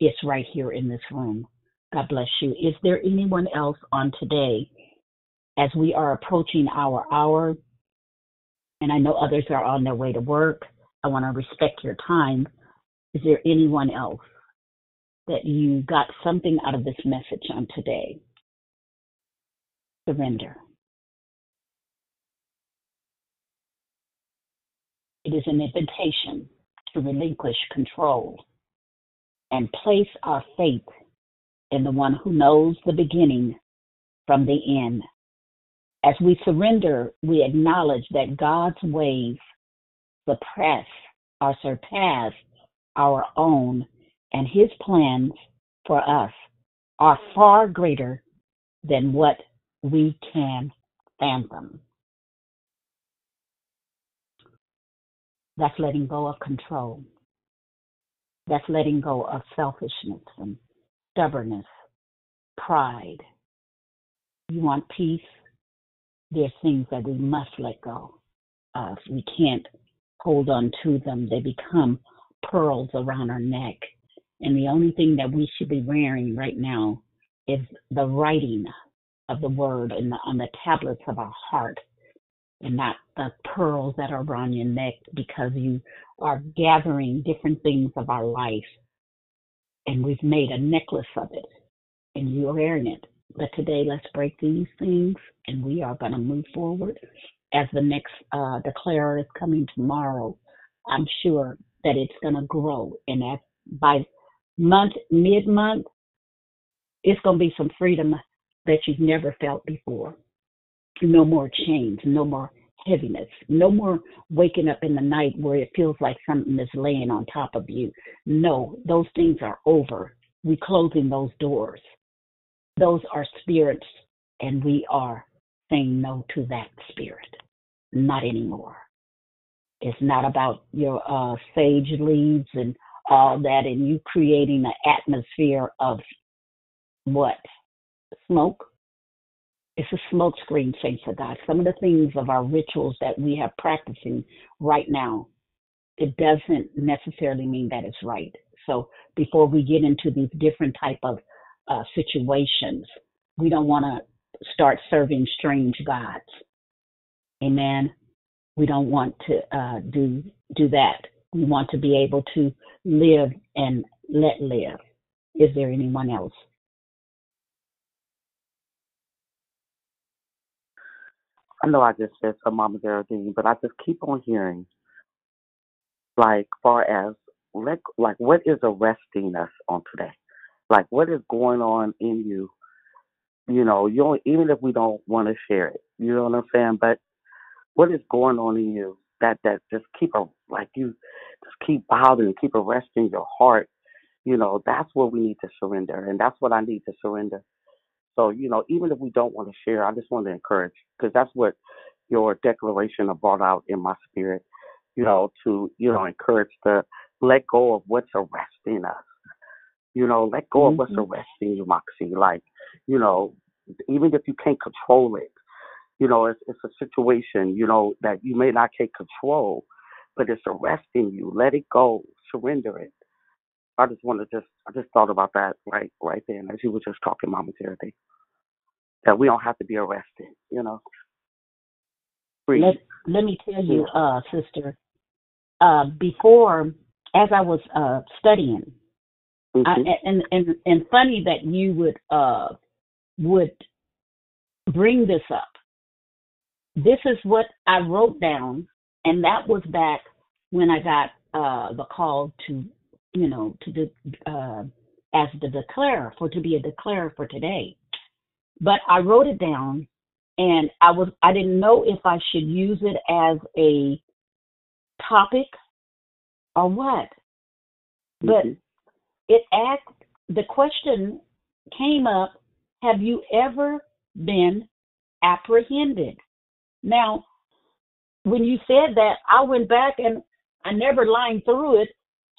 it's right here in this room. God bless you. Is there anyone else on today as we are approaching our hour, and I know others are on their way to work, I want to respect your time. Is there anyone else that you got something out of this message on today? Surrender. It is an invitation to relinquish control and place our faith in the one who knows the beginning from the end. As we surrender, we acknowledge that God's ways suppress or surpass our own, and His plans for us are far greater than what we can anthem. That's letting go of control. That's letting go of selfishness and stubbornness, pride. You want peace? There's things that we must let go of. We can't hold on to them. They become pearls around our neck. And the only thing that we should be wearing right now is the writing of the word in the, on the tablets of our heart and not the pearls that are around your neck because you are gathering different things of our life and we've made a necklace of it and you're wearing it. But today, let's break these things and we are going to move forward. As the next uh, declarer is coming tomorrow, I'm sure that it's going to grow. And by month, mid month, it's going to be some freedom that you've never felt before. No more chains, no more heaviness, no more waking up in the night where it feels like something is laying on top of you. No, those things are over. We're closing those doors. Those are spirits, and we are saying no to that spirit. Not anymore. It's not about your uh, sage leaves and all that, and you creating an atmosphere of what? Smoke? It's a smoke screen, thanks to God. Some of the things of our rituals that we have practicing right now, it doesn't necessarily mean that it's right. So before we get into these different type of uh, situations, we don't want to start serving strange gods. Amen. We don't want to uh, do do that. We want to be able to live and let live. Is there anyone else? I know I just said some Mama Geraldine, but I just keep on hearing, like, far as let, like, what is arresting us on today? Like, what is going on in you? You know, you don't, even if we don't want to share it, you know what I'm saying? But what is going on in you that that just keep a like you just keep bothering, keep arresting your heart? You know, that's what we need to surrender, and that's what I need to surrender so, you know, even if we don't want to share, I just want to encourage because that's what your declaration brought out in my spirit, you know, to, you know, encourage to let go of what's arresting us. You know, let go of what's Mhm. arresting you, Moxie. Like, you know, even if you can't control it, you know, it's, it's a situation, you know, that you may not take control, but it's arresting you. Let it go. Surrender it. I just want to just, I just thought about that right, right there, and as you were just talking momentarily, that we don't have to be arrested, you know, free. Let let me tell you, uh, sister. Uh, before, as I was uh studying, I, Mhm. and and and funny that you would uh would bring this up. This is what I wrote down, and that was back when I got uh the call to, you know, to the uh as the declarer for to be a declarer for today. But I wrote it down, and I was I didn't know if I should use it as a topic or what. But Mhm. it asked the question came up have you ever been apprehended now when you said that i went back and i never lined through it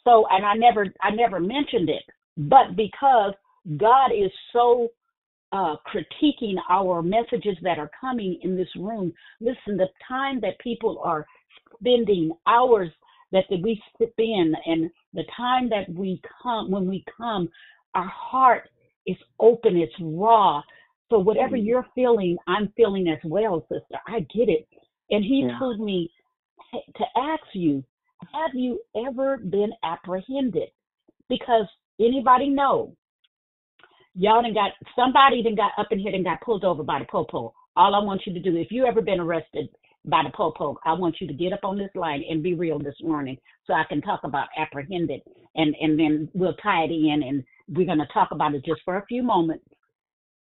so and i never i never mentioned it but because god is so uh critiquing our messages that are coming in this room listen the time that people are spending hours that we spend and the time that we come when we come our heart is open it's raw. So whatever you're feeling i'm feeling as well sister. I get it. And he Yeah. told me to ask you have you ever been apprehended? Because anybody know y'all done got somebody done got up in here and got pulled over by the popo. All i want you to do if you ever been arrested by the popo i want you to get up on this line and be real this morning so i can talk about apprehended. And and then we'll tie it in and we're to talk about it just for a few moments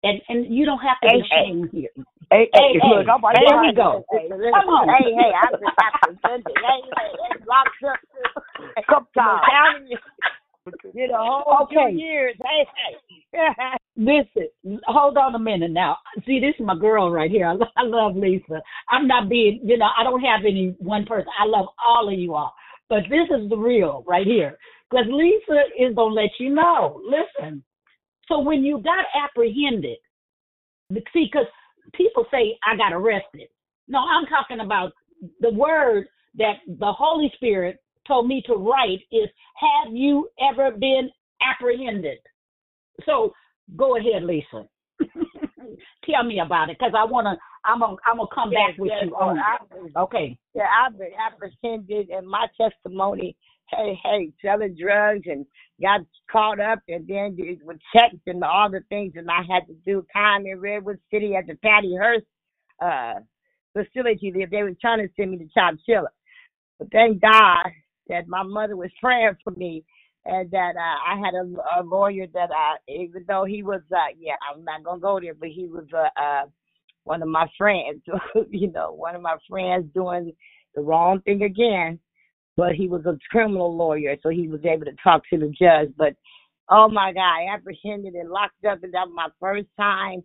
and and you don't have to Hey, be hey. ashamed here Hey, hey, hey, look, I'm like, there we go Hey, hey, come on hey, hey, I've been apprehended. Hey, hey, hey, locked up a couple times. Counting you, you know, whole Okay. two years. Hey, hey. listen hold on a minute now. See, this is my girl right here. I, I love Lisa. I'm not being, you know, I don't have any one person. I love all of you all. But this is the real right here. Because Lisa is going to let you know. Listen. So when you got apprehended, see, because people say, I got arrested. No, I'm talking about the word that the Holy Spirit told me to write is, Have you ever been apprehended? So go ahead, Lisa. Tell me about it, because I wanna. I'm gonna. I'm gonna come Yes, back with yes, you on. Okay. yeah, I've been apprehended in my testimony. Hey, hey, selling drugs and got caught up, and then it was checked and all the things, and I had to do time in Redwood City at the Patty Hearst uh, facility. They, they were trying to send me to Chowchilla, but thank God that my mother was praying for me, and that uh, I had a, a lawyer that I, even though he was, uh, yeah, I'm not gonna go there, but he was uh, uh, one of my friends, you know, one of my friends doing the wrong thing again. But he was a criminal lawyer, so he was able to talk to the judge. But oh my God, I apprehended and locked up, and that was my first time.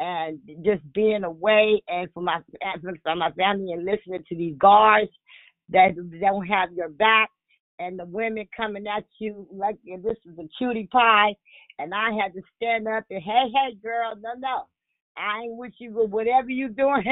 And just being away, and for my for my family, and listening to these guards that don't have your back, and the women coming at you like this is a cutie pie, and I had to stand up and hey, hey, girl, no, no, I ain't with you with whatever you doing.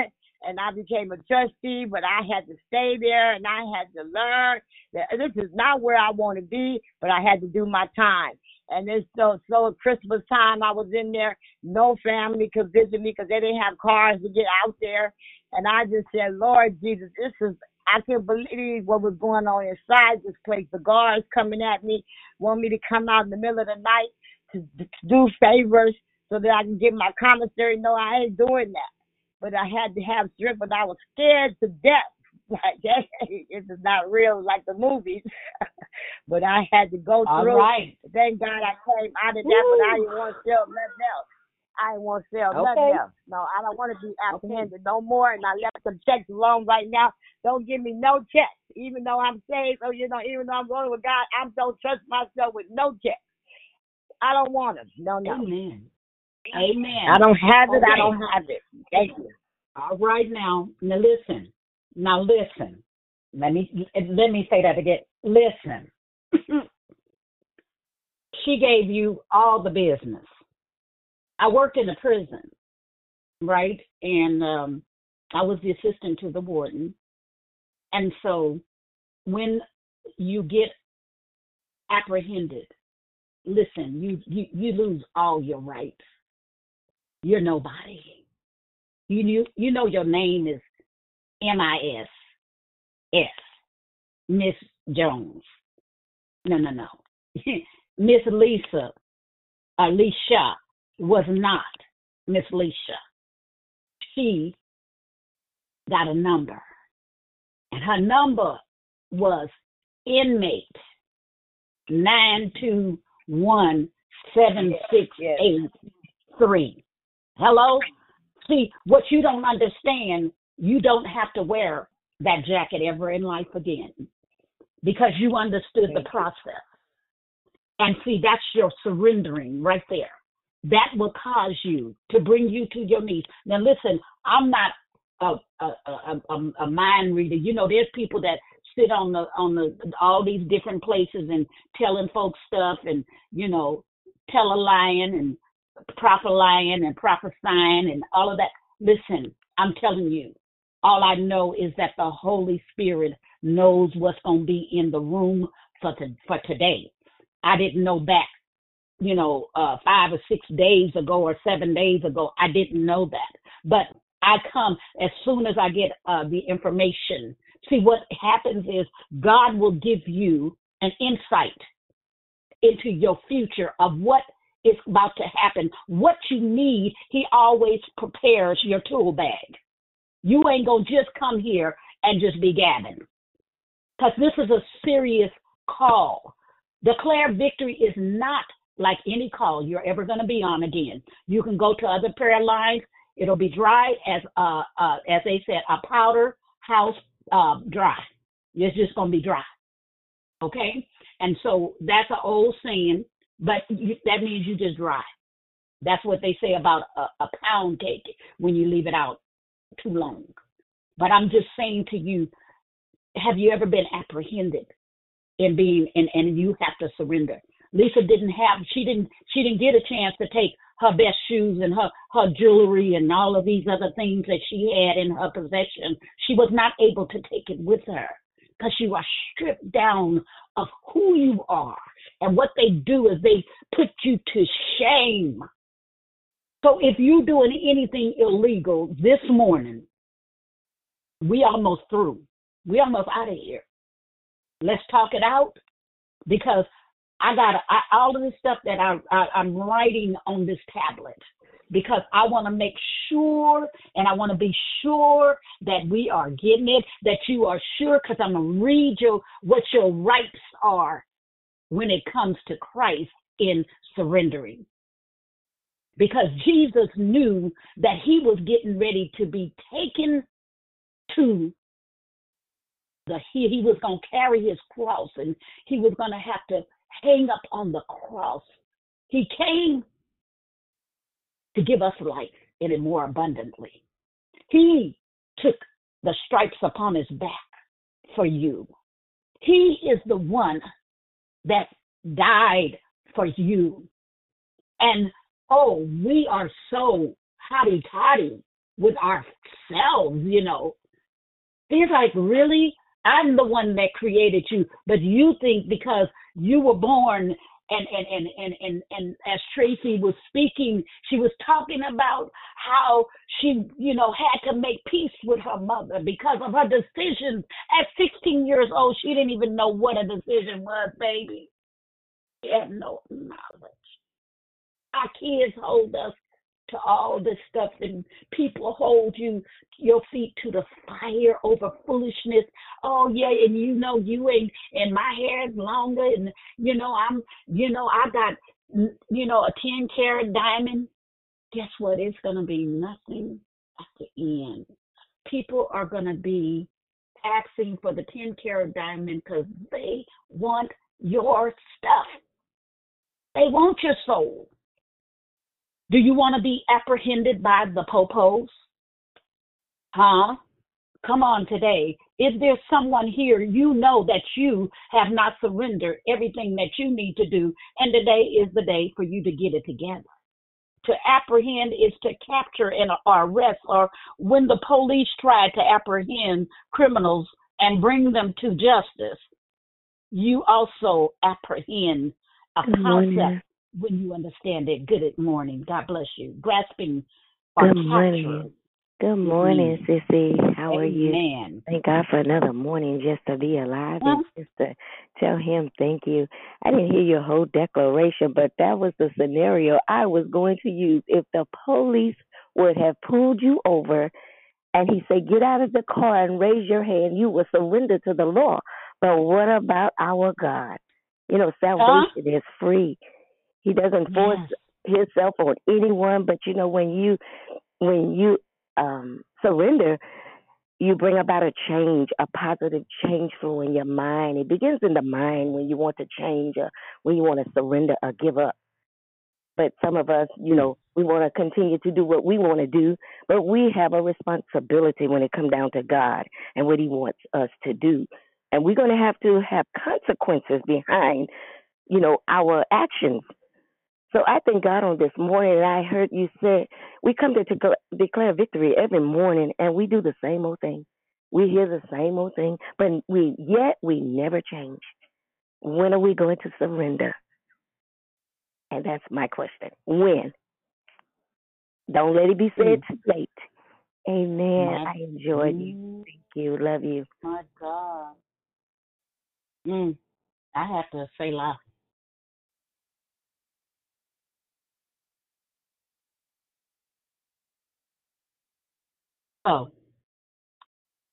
And I became a trustee, but I had to stay there and I had to learn that this is not where I want to be, but I had to do my time. And it's so so Christmas time I was in there, no family could visit me because they didn't have cars to get out there. And I just said, Lord Jesus, this is I can't believe what was going on inside this place. The guards coming at me, want me to come out in the middle of the night to, to do favors so that I can get my commissary. No, I ain't doing that. But I had to have strength, but I was scared to death. Like that, this is not real like the movies. but I had to go All through. right. Thank God I came out of that, but I didn't want to sell nothing else. I didn't want to sell Okay. nothing else. No, I don't want to be apprehended no more. And I left some checks alone right now. Don't give me no checks, even though I'm saved. Or you know, even though I'm going with God, I don't trust myself with no checks. I don't want them. No, no. Amen. Amen. I don't have it. I don't have it. Thank you. All right now. Now listen. Now listen. Let me let me say that again. Listen. she gave you all the business. I worked in a prison, right? And um I was the assistant to the warden. And so when you get apprehended, listen, you you, you lose all your rights. You're nobody. You knew, you know your name is M I S S Miss Jones. No, no, no. Miss Lisa Alicia was not Miss Lisa. She got a number. And her number was inmate nine two one seven six eight three. Hello? See, what you don't understand, you don't have to wear that jacket ever in life again because you understood the process. And see, that's your surrendering right there. That will cause you to bring you to your knees. Now, listen, I'm not a, a, a, a, a mind reader. You know, there's people that sit on the on the all these different places and telling folks stuff and you know tell a lying and prophet lying and prophesying and all of that. Listen, I'm telling you, all I know is that the Holy Spirit knows what's going to be in the room for to, for today. I didn't know back, you know, uh, five or six days ago or seven days ago. I didn't know that, but I come as soon as I get uh, the information. See, what happens is God will give you an insight into your future of what is about to happen. What you need, He always prepares your tool bag. You ain't going to just come here and just be gabbing. Because this is a serious call. Declare victory is not like any call you're ever going to be on again. You can go to other prayer lines. It'll be dry as uh, uh as they said, a powder house uh, dry. It's just going to be dry. Okay, and so that's an old saying, but you, that means you just dry. That's what they say about a, a pound cake when you leave it out too long. But I'm just saying to you, have you ever been apprehended in being and, and you have to surrender? Lisa didn't have she didn't she didn't get a chance to take her best shoes and her her jewelry and all of these other things that she had in her possession. She was not able to take it with her because you are stripped down of who you are. And what they do is they put you to shame. So if you're doing anything illegal this morning, we almost through. We almost out of here. Let's talk it out because I got all of the stuff that I, I I'm writing on this tablet because I want to make sure and I want to be sure that we are getting it, that you are sure, because I'm going to read you what your rights are when it comes to Christ in surrendering. Because Jesus knew that he was getting ready to be taken to the he, he was going to carry his cross and he was going to have to hang up on the cross. He came to give us life in it more abundantly. He took the stripes upon his back for you. He is the one that died for you. And oh, we are so hotty toddy with ourselves, you know. It's like, really? I'm the one that created you, but you think because you were born and and and and and, and as Tracy was speaking, she was talking about how she, you know, had to make peace with her mother because of her decisions. At 16 years old, she didn't even know what a decision was, baby. She had no knowledge. Our kids hold us to all this stuff and people hold you your feet to the fire over foolishness. Oh yeah and you know you ain't and my hair is longer and you know i'm you know i got you know a 10 carat diamond. Guess what? It's going to be nothing at the end. People are going to be asking for the 10 carat diamond because they want your stuff. They want your soul do you want to be apprehended by the popos? Huh? Come on today. Is there someone here you know that you have not surrendered everything that you need to do, and today is the day for you to get it together? To apprehend is to capture and arrest, or when the police try to apprehend criminals and bring them to justice, you also apprehend a concept when you understand it. Good morning. God bless you. Grasping Good morning. Good morning, Mhm. Sissy. How are you? Amen. Thank God for another morning just to be alive Huh? and just to tell Him thank you. I didn't hear your whole declaration, but that was the scenario I was going to use. If the police would have pulled you over and He said, Get out of the car and raise your hand, you would surrender to the law. But what about our God? You know, salvation is free. He doesn't force himself on anyone, but you know when you when you um surrender, you bring about a change, a positive change flow in your mind. It begins in the mind when you want to change or when you want to surrender or give up. But some of us, you know, we want to continue to do what we want to do, but we have a responsibility when it comes down to God and what He wants us to do. And we're going to have to have consequences behind, you know, our actions. So I thank God on this morning, I heard you say we come to declare, declare victory every morning, and we do the same old thing. We hear the same old thing, but we yet we never change. When are we going to surrender? And that's my question. When? Don't let it be said too late. Amen. My- I enjoyed you. Thank you. Love you. My God. Mm, I have to say la. So,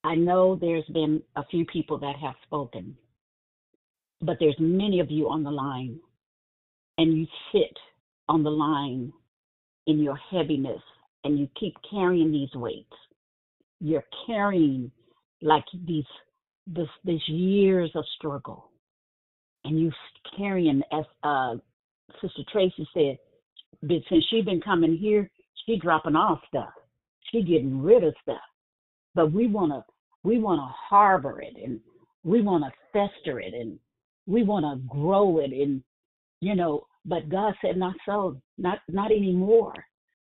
I know there's been a few people that have spoken, but there's many of you on the line, and you sit on the line in your heaviness, and you keep carrying these weights. You're carrying like these this this years of struggle, and you carrying as uh, Sister Tracy said, since she's been coming here, she dropping off stuff. She getting rid of stuff. But we wanna we wanna harbor it and we wanna fester it and we wanna grow it and you know, but God said not so, not not anymore.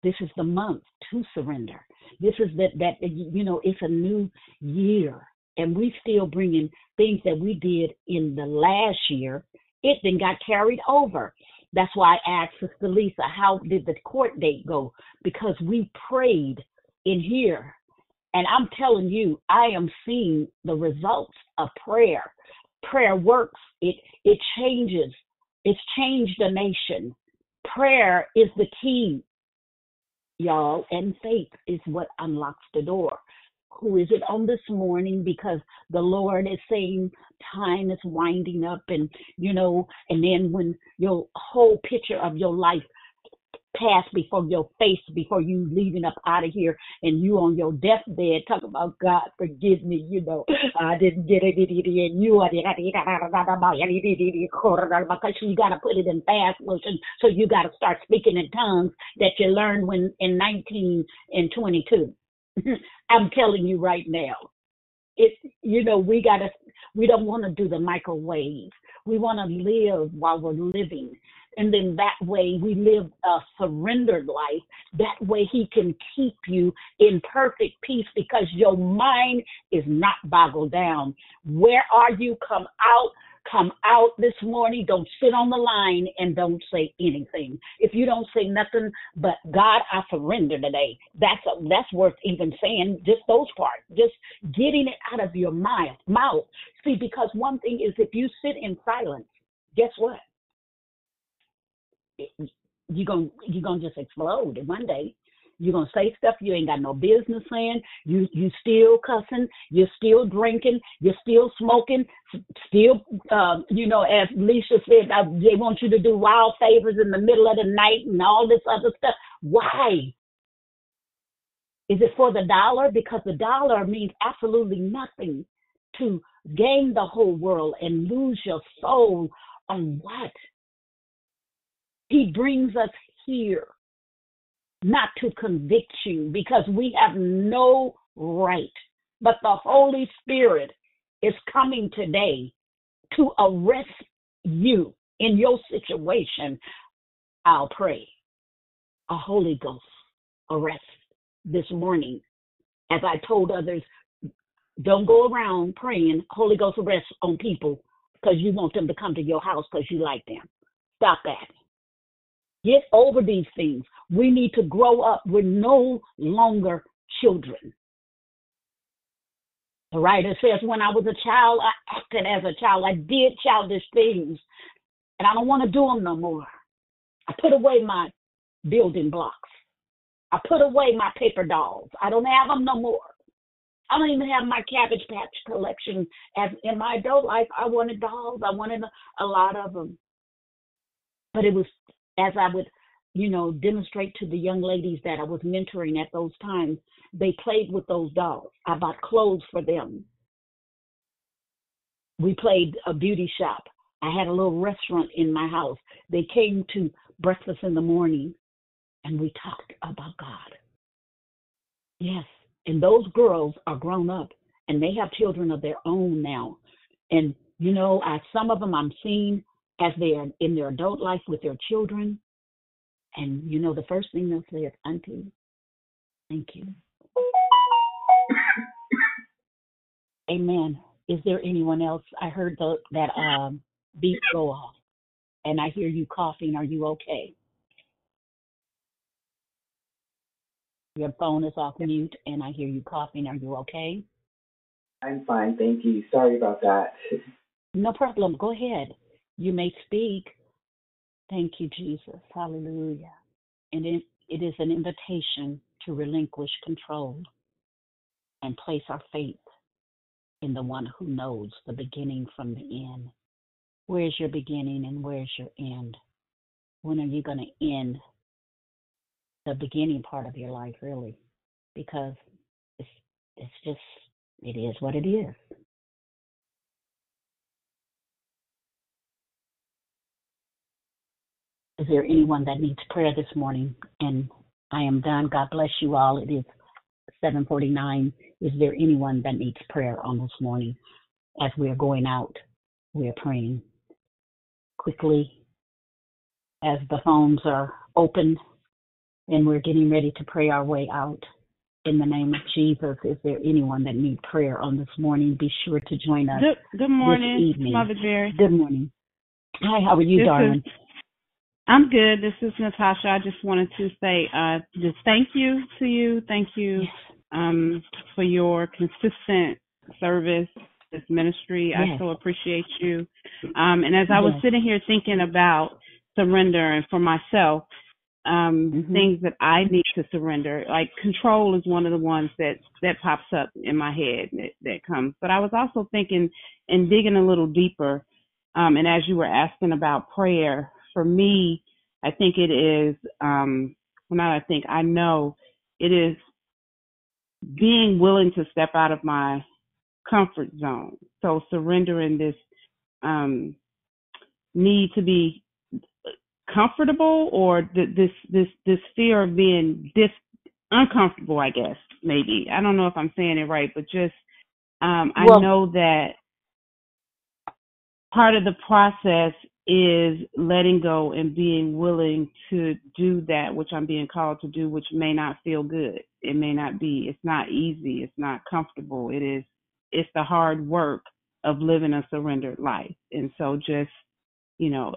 This is the month to surrender. This is that that you know it's a new year, and we still bringing things that we did in the last year. It then got carried over. That's why I asked Sister Lisa, how did the court date go? Because we prayed in here, and I'm telling you, I am seeing the results of prayer. Prayer works. It it changes. It's changed the nation. Prayer is the key y'all, and faith is what unlocks the door. Who is it on this morning? Because the Lord is saying time is winding up, and you know, and then when your whole picture of your life pass before your face before you leaving up out of here and you on your deathbed talk about God forgive me, you know, I didn't get it and you are because you gotta put it in fast motion so you gotta start speaking in tongues that you learned when in nineteen and twenty two. I'm telling you right now. It you know, we gotta we don't wanna do the microwave. We wanna live while we're living and then that way we live a surrendered life. That way he can keep you in perfect peace because your mind is not boggled down. Where are you? Come out. Come out this morning. Don't sit on the line and don't say anything. If you don't say nothing but God, I surrender today. That's a, that's worth even saying. Just those parts. Just getting it out of your mouth. Mouth. See, because one thing is if you sit in silence, guess what? You're gonna you're gonna just explode And one day. You're gonna say stuff you ain't got no business saying. You you still cussing. You're still drinking. You're still smoking. Still, uh, you know, as Lisa said, uh, they want you to do wild favors in the middle of the night and all this other stuff. Why? Is it for the dollar? Because the dollar means absolutely nothing to gain the whole world and lose your soul on what? He brings us here not to convict you because we have no right. But the Holy Spirit is coming today to arrest you in your situation. I'll pray. A Holy Ghost arrest this morning. As I told others, don't go around praying Holy Ghost arrest on people because you want them to come to your house because you like them. Stop that. Get over these things. We need to grow up. We're no longer children. The writer says, When I was a child, I acted as a child. I did childish things, and I don't want to do them no more. I put away my building blocks. I put away my paper dolls. I don't have them no more. I don't even have my Cabbage Patch collection. As in my adult life, I wanted dolls. I wanted a, a lot of them. But it was as I would, you know, demonstrate to the young ladies that I was mentoring at those times, they played with those dolls. I bought clothes for them. We played a beauty shop. I had a little restaurant in my house. They came to breakfast in the morning and we talked about God. Yes. And those girls are grown up and they have children of their own now. And, you know, I, some of them I'm seeing as they are in their adult life with their children. And you know, the first thing they'll say is, Auntie, thank you. Amen. Is there anyone else? I heard the, that um, beep go off, and I hear you coughing. Are you okay? Your phone is off mute, and I hear you coughing. Are you okay? I'm fine, thank you. Sorry about that. No problem. Go ahead. You may speak. Thank you, Jesus. Hallelujah. And it, it is an invitation to relinquish control and place our faith in the one who knows the beginning from the end. Where's your beginning and where's your end? When are you going to end the beginning part of your life, really? Because it's, it's just, it is what it is. Is there anyone that needs prayer this morning? And I am done. God bless you all. It is 7:49. Is there anyone that needs prayer on this morning? As we are going out, we are praying quickly as the phones are open and we're getting ready to pray our way out. In the name of Jesus, is there anyone that needs prayer on this morning? Be sure to join us Good, good morning, this evening. Mother Jerry. Good morning. Hi, how are you, This darling? is- I'm good. This is Natasha. I just wanted to say uh, just thank you to you. Thank you um, for your consistent service, this ministry. I so appreciate you. Um, and as I was Yes. sitting here thinking about surrender and for myself, um, Mm-hmm. things that I need to surrender, like control is one of the ones that that pops up in my head that, that comes. But I was also thinking and digging a little deeper. Um, and as you were asking about prayer, for me, I think it is, um, well, not I think, I know it is being willing to step out of my comfort zone. So surrendering this um, need to be comfortable or th- this this this fear of being dis uncomfortable, I guess maybe. I don't know if I'm saying it right, but just um, I Well- know that part of the process is letting go and being willing to do that which I'm being called to do, which may not feel good. It may not be. It's not easy. It's not comfortable. It is. It's the hard work of living a surrendered life, and so just you know,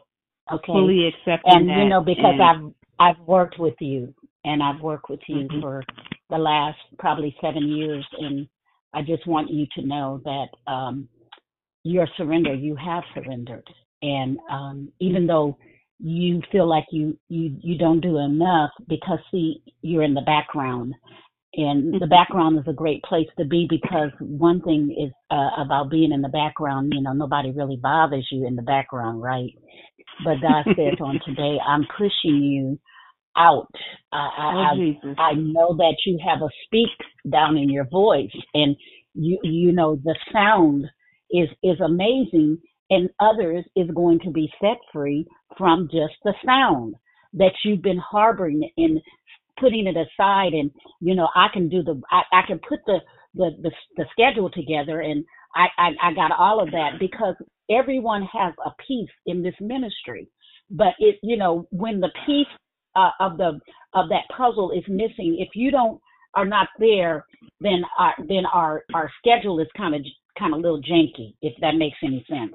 Okay. fully accepting and that. you know because and- I've I've worked with you and I've worked with you Mhm. for the last probably seven years and I just want you to know that um your surrender you have surrendered and um even though you feel like you you you don't do enough because see you're in the background. And the background is a great place to be because one thing is uh, about being in the background you know nobody really bothers you in the background right? But God says on today, I'm pushing you out. I, I, Oh, I, I know that you have a speak down in your voice, and you you know the sound is is amazing, and others is going to be set free from just the sound that you've been harboring and putting it aside. And you know, I can do the I, I can put the the the, the schedule together, and I, I I got all of that because everyone has a piece in this ministry but it you know when the piece uh, of the of that puzzle is missing if you don't are not there then our then our our schedule is kind of kind of a little janky if that makes any sense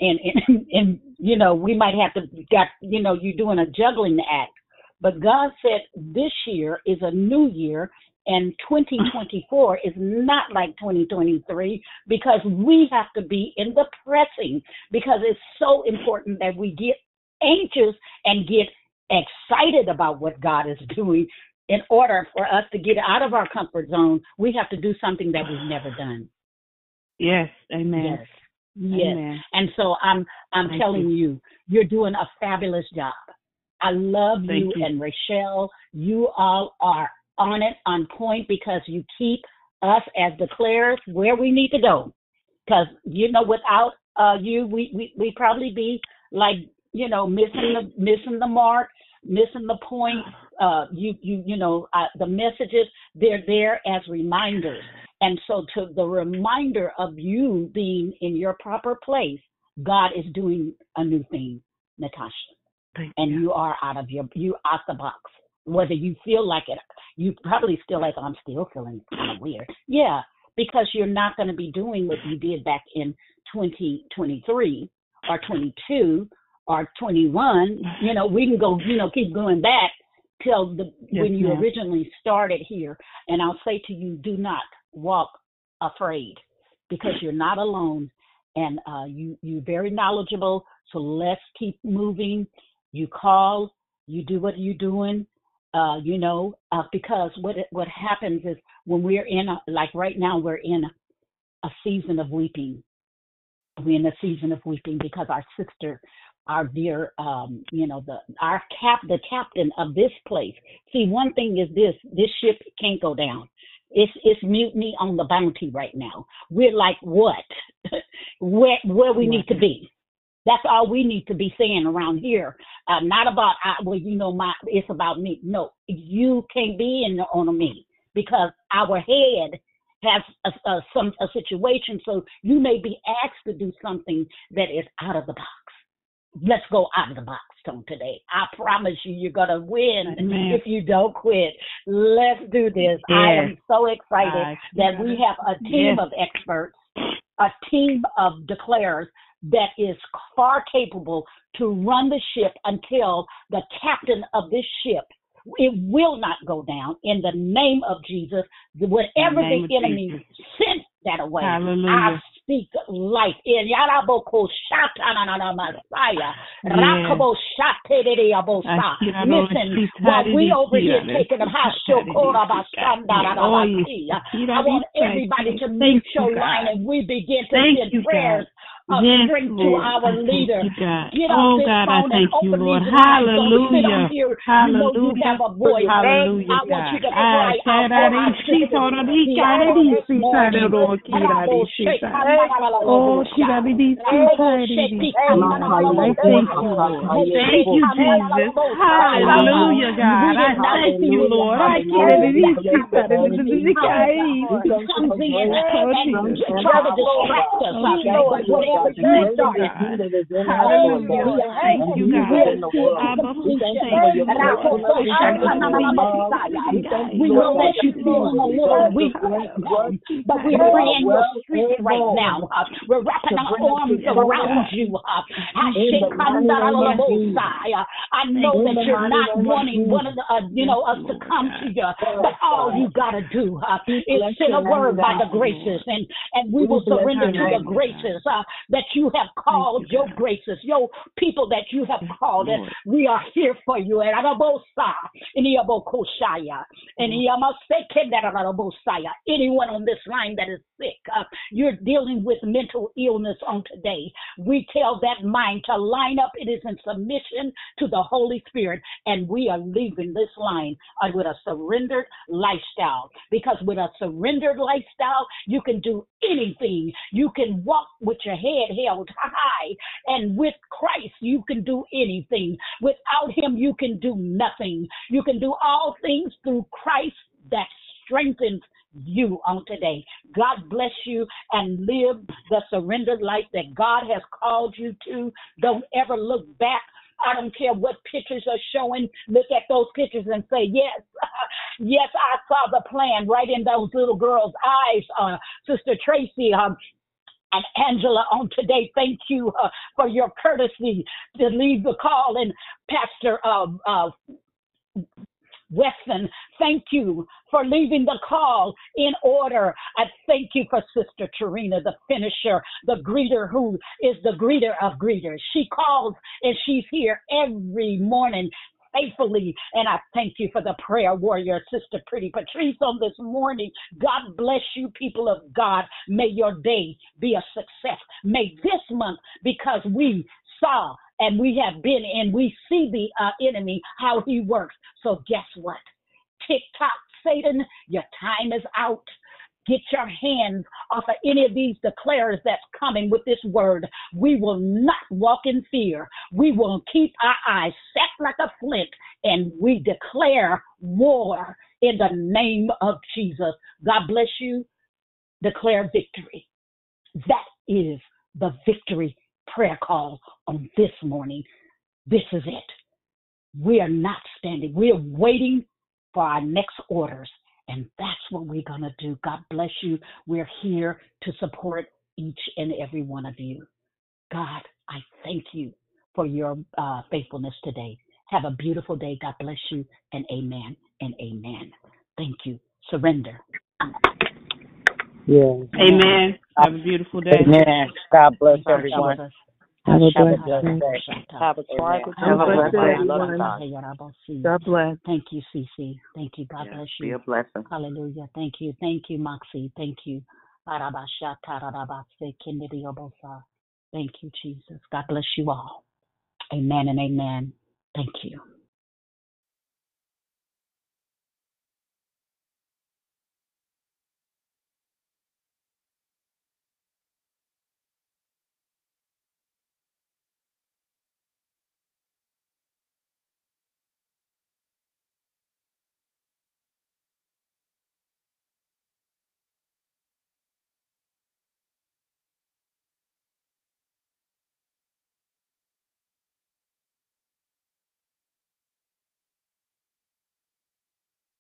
and and and you know we might have to got you know you're doing a juggling act but god said this year is a new year and 2024 is not like 2023 because we have to be in the pressing because it's so important that we get anxious and get excited about what God is doing. In order for us to get out of our comfort zone, we have to do something that we've never done. Yes. Amen. Yes. Yes. Amen. And so I'm I'm Thank telling you. you're doing a fabulous job. I love you, you. and Rochelle. You all are on it, on point, because you keep us as declarers where we need to go. Because you know, without uh, you, we we we probably be like you know missing the missing the mark, missing the point. Uh, you you you know uh, the messages they're there as reminders, and so to the reminder of you being in your proper place, God is doing a new thing, Natasha and you are out of your you out the box. Whether you feel like it, you probably still like oh, I'm still feeling kind of weird. Yeah, because you're not going to be doing what you did back in 2023 or 22 or 21. You know, we can go. You know, keep going back till the Yes, when you ma'am. originally started here. And I'll say to you, do not walk afraid because you're not alone and uh, you you very knowledgeable. So let's keep moving. You call, you do what you're doing. Uh, you know, uh, because what what happens is when we're in a, like right now we're in a season of weeping. We're in a season of weeping because our sister, our dear, um, you know, the our cap, the captain of this place. See, one thing is this: this ship can't go down. It's it's mutiny on the bounty right now. We're like what? where where we need to be. That's all we need to be saying around here. Uh, not about, I, well, you know, my it's about me. No, you can't be in the, on me because our head has a, a, some a situation. So you may be asked to do something that is out of the box. Let's go out of the box on today. I promise you, you're gonna win Amen. if you don't quit. Let's do this. I am so excited Gosh. that we have a team Yes. of experts, a team of declarers that is far capable to run the ship until the captain of this ship it will not go down in the name of Jesus. Whatever name the enemy Jesus. sent that away, Hallelujah. I speak life. In Yaraboko Shatanana Messiah. Yes. Rakabo Shatereabosa. Akira Listen, while we over here taking a Hashokora Oh. I want everybody to mute you, your line and we begin to send prayers God. of Yes, to our I leader. Get Oh, this God, I and thank you, open Lord. these lines. Don't Hallelujah. here. You know you have a voice. Hallelujah, I want you to cry ah, out for our Tararishi, sisters tararishi, here this tararishi, morning. tararishi, Rabo tararishi, shake, tararishi. Oh, tirarishi, Rabo shake, tararishi. Thank you. Thank you, Jesus. Hallelujah, God. I thank you, Lord. I kirarishi, tararishi, He comes in and try to distract us. But Thank you, God. Hallelujah. Thank you, God. Abba, thank you, we know that you're feeling a little weak but we're praying your strength right now. We're wrapping our arms around you. I know that you're not wanting one of the, uh, you know, us to come to you, but all you gotta do uh, is send a word by the graces, and and we will surrender to the graces uh, that you have called your graces, your people that you have called, and we are here for you. And Arabosa, and Iabokoshaya, and Iamasekendarabosaya. anyone on this line that is sick, uh, you're dealing with mental illness on today. We tell that mind to line up. It is in submission to the Holy Spirit, and we are leaving this line uh, with a surrendered lifestyle. Because with a surrendered lifestyle, you can do anything. You can walk with your head held high, and with Christ, you can do anything. Without Him, you can do nothing. You can do all things through Christ that strengthens you on today. God bless you and live the surrendered life that God has called you to. Don't ever look back. I don't care what pictures are showing. Look at those pictures and say, Yes, yes, I saw the plan right in those little girls' eyes, uh, Sister Tracy. Um, and Angela on today. Thank you uh, for your courtesy to leave the call. And Pastor uh, uh, Weston, thank you for leaving the call in order. I thank you for Sister Tarina, the finisher, the greeter who is the greeter of greeters. She calls and she's here every morning faithfully. And I thank you for the prayer warrior, Sister Pretty Patrice, on this morning. God bless you, people of God. May your day be a success. May this month, because we saw and we have been and we see the uh, enemy, how he works. So guess what? Tick tock, Satan, your time is out. Get your hands off of any of these declarers that's coming with this word. We will not walk in fear. We will keep our eyes set like a flint and we declare war in the name of Jesus. God bless you. Declare victory. That is the victory prayer call on this morning. This is it. We are not standing. We are waiting for our next orders. And that's what we're going to do. God bless you. We're here to support each and every one of you. God, I thank you for your uh, faithfulness today. Have a beautiful day. God bless you. And amen and amen. Thank you. Surrender. Yes. Amen. Have a beautiful day. Amen. God bless everyone. Bless us. Have a Have a blessed blessed day. day. Have a quiet Have a blessed day. God bless. Thank you, Cece. Thank you. God bless you. Be you. a blessing. Hallelujah. Thank you. Thank you, Moxie. Thank you. Arabashatarabase kindiriobosa. Thank you, Jesus. God bless you all. Amen and amen. Thank you.